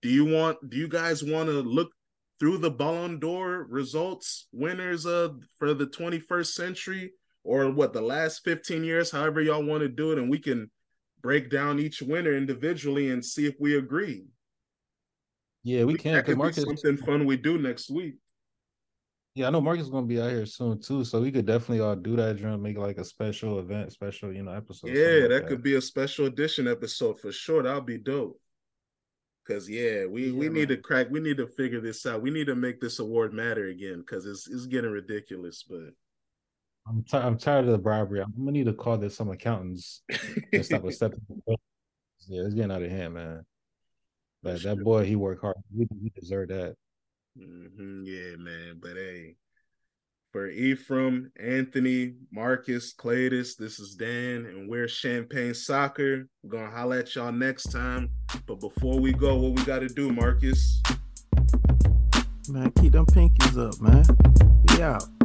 do you want do you guys want to look through the Ballon d'Or results, winners of for the 21st century, or what the last 15 years, however y'all want to do it, and we can break down each winner individually and see if we agree. Yeah, we can. That could Marcus, be something fun we do next week. Yeah, I know Marcus is gonna be out here soon too, so we could definitely all do that. Drum make like a special event, special you know episode. Yeah, like that, that, could be a special edition episode for sure. That'll be dope. Cause yeah, we yeah, we man. need to crack. We need to figure this out. We need to make this award matter again because it's it's getting ridiculous. But I'm t- I'm tired of the bribery. I'm gonna need to call this some accountants and stop accepting. yeah, it's getting out of hand, man. But that boy, he worked hard. We, we deserve that. Mm-hmm. Yeah, man. But hey, for Ephraim, Anthony, Marcus, Claytis, this is Dan, and we're Champagne Soccer. We're gonna holla at y'all next time. But before we go, what we gotta do, Marcus? Man, keep them pinkies up, man. We out.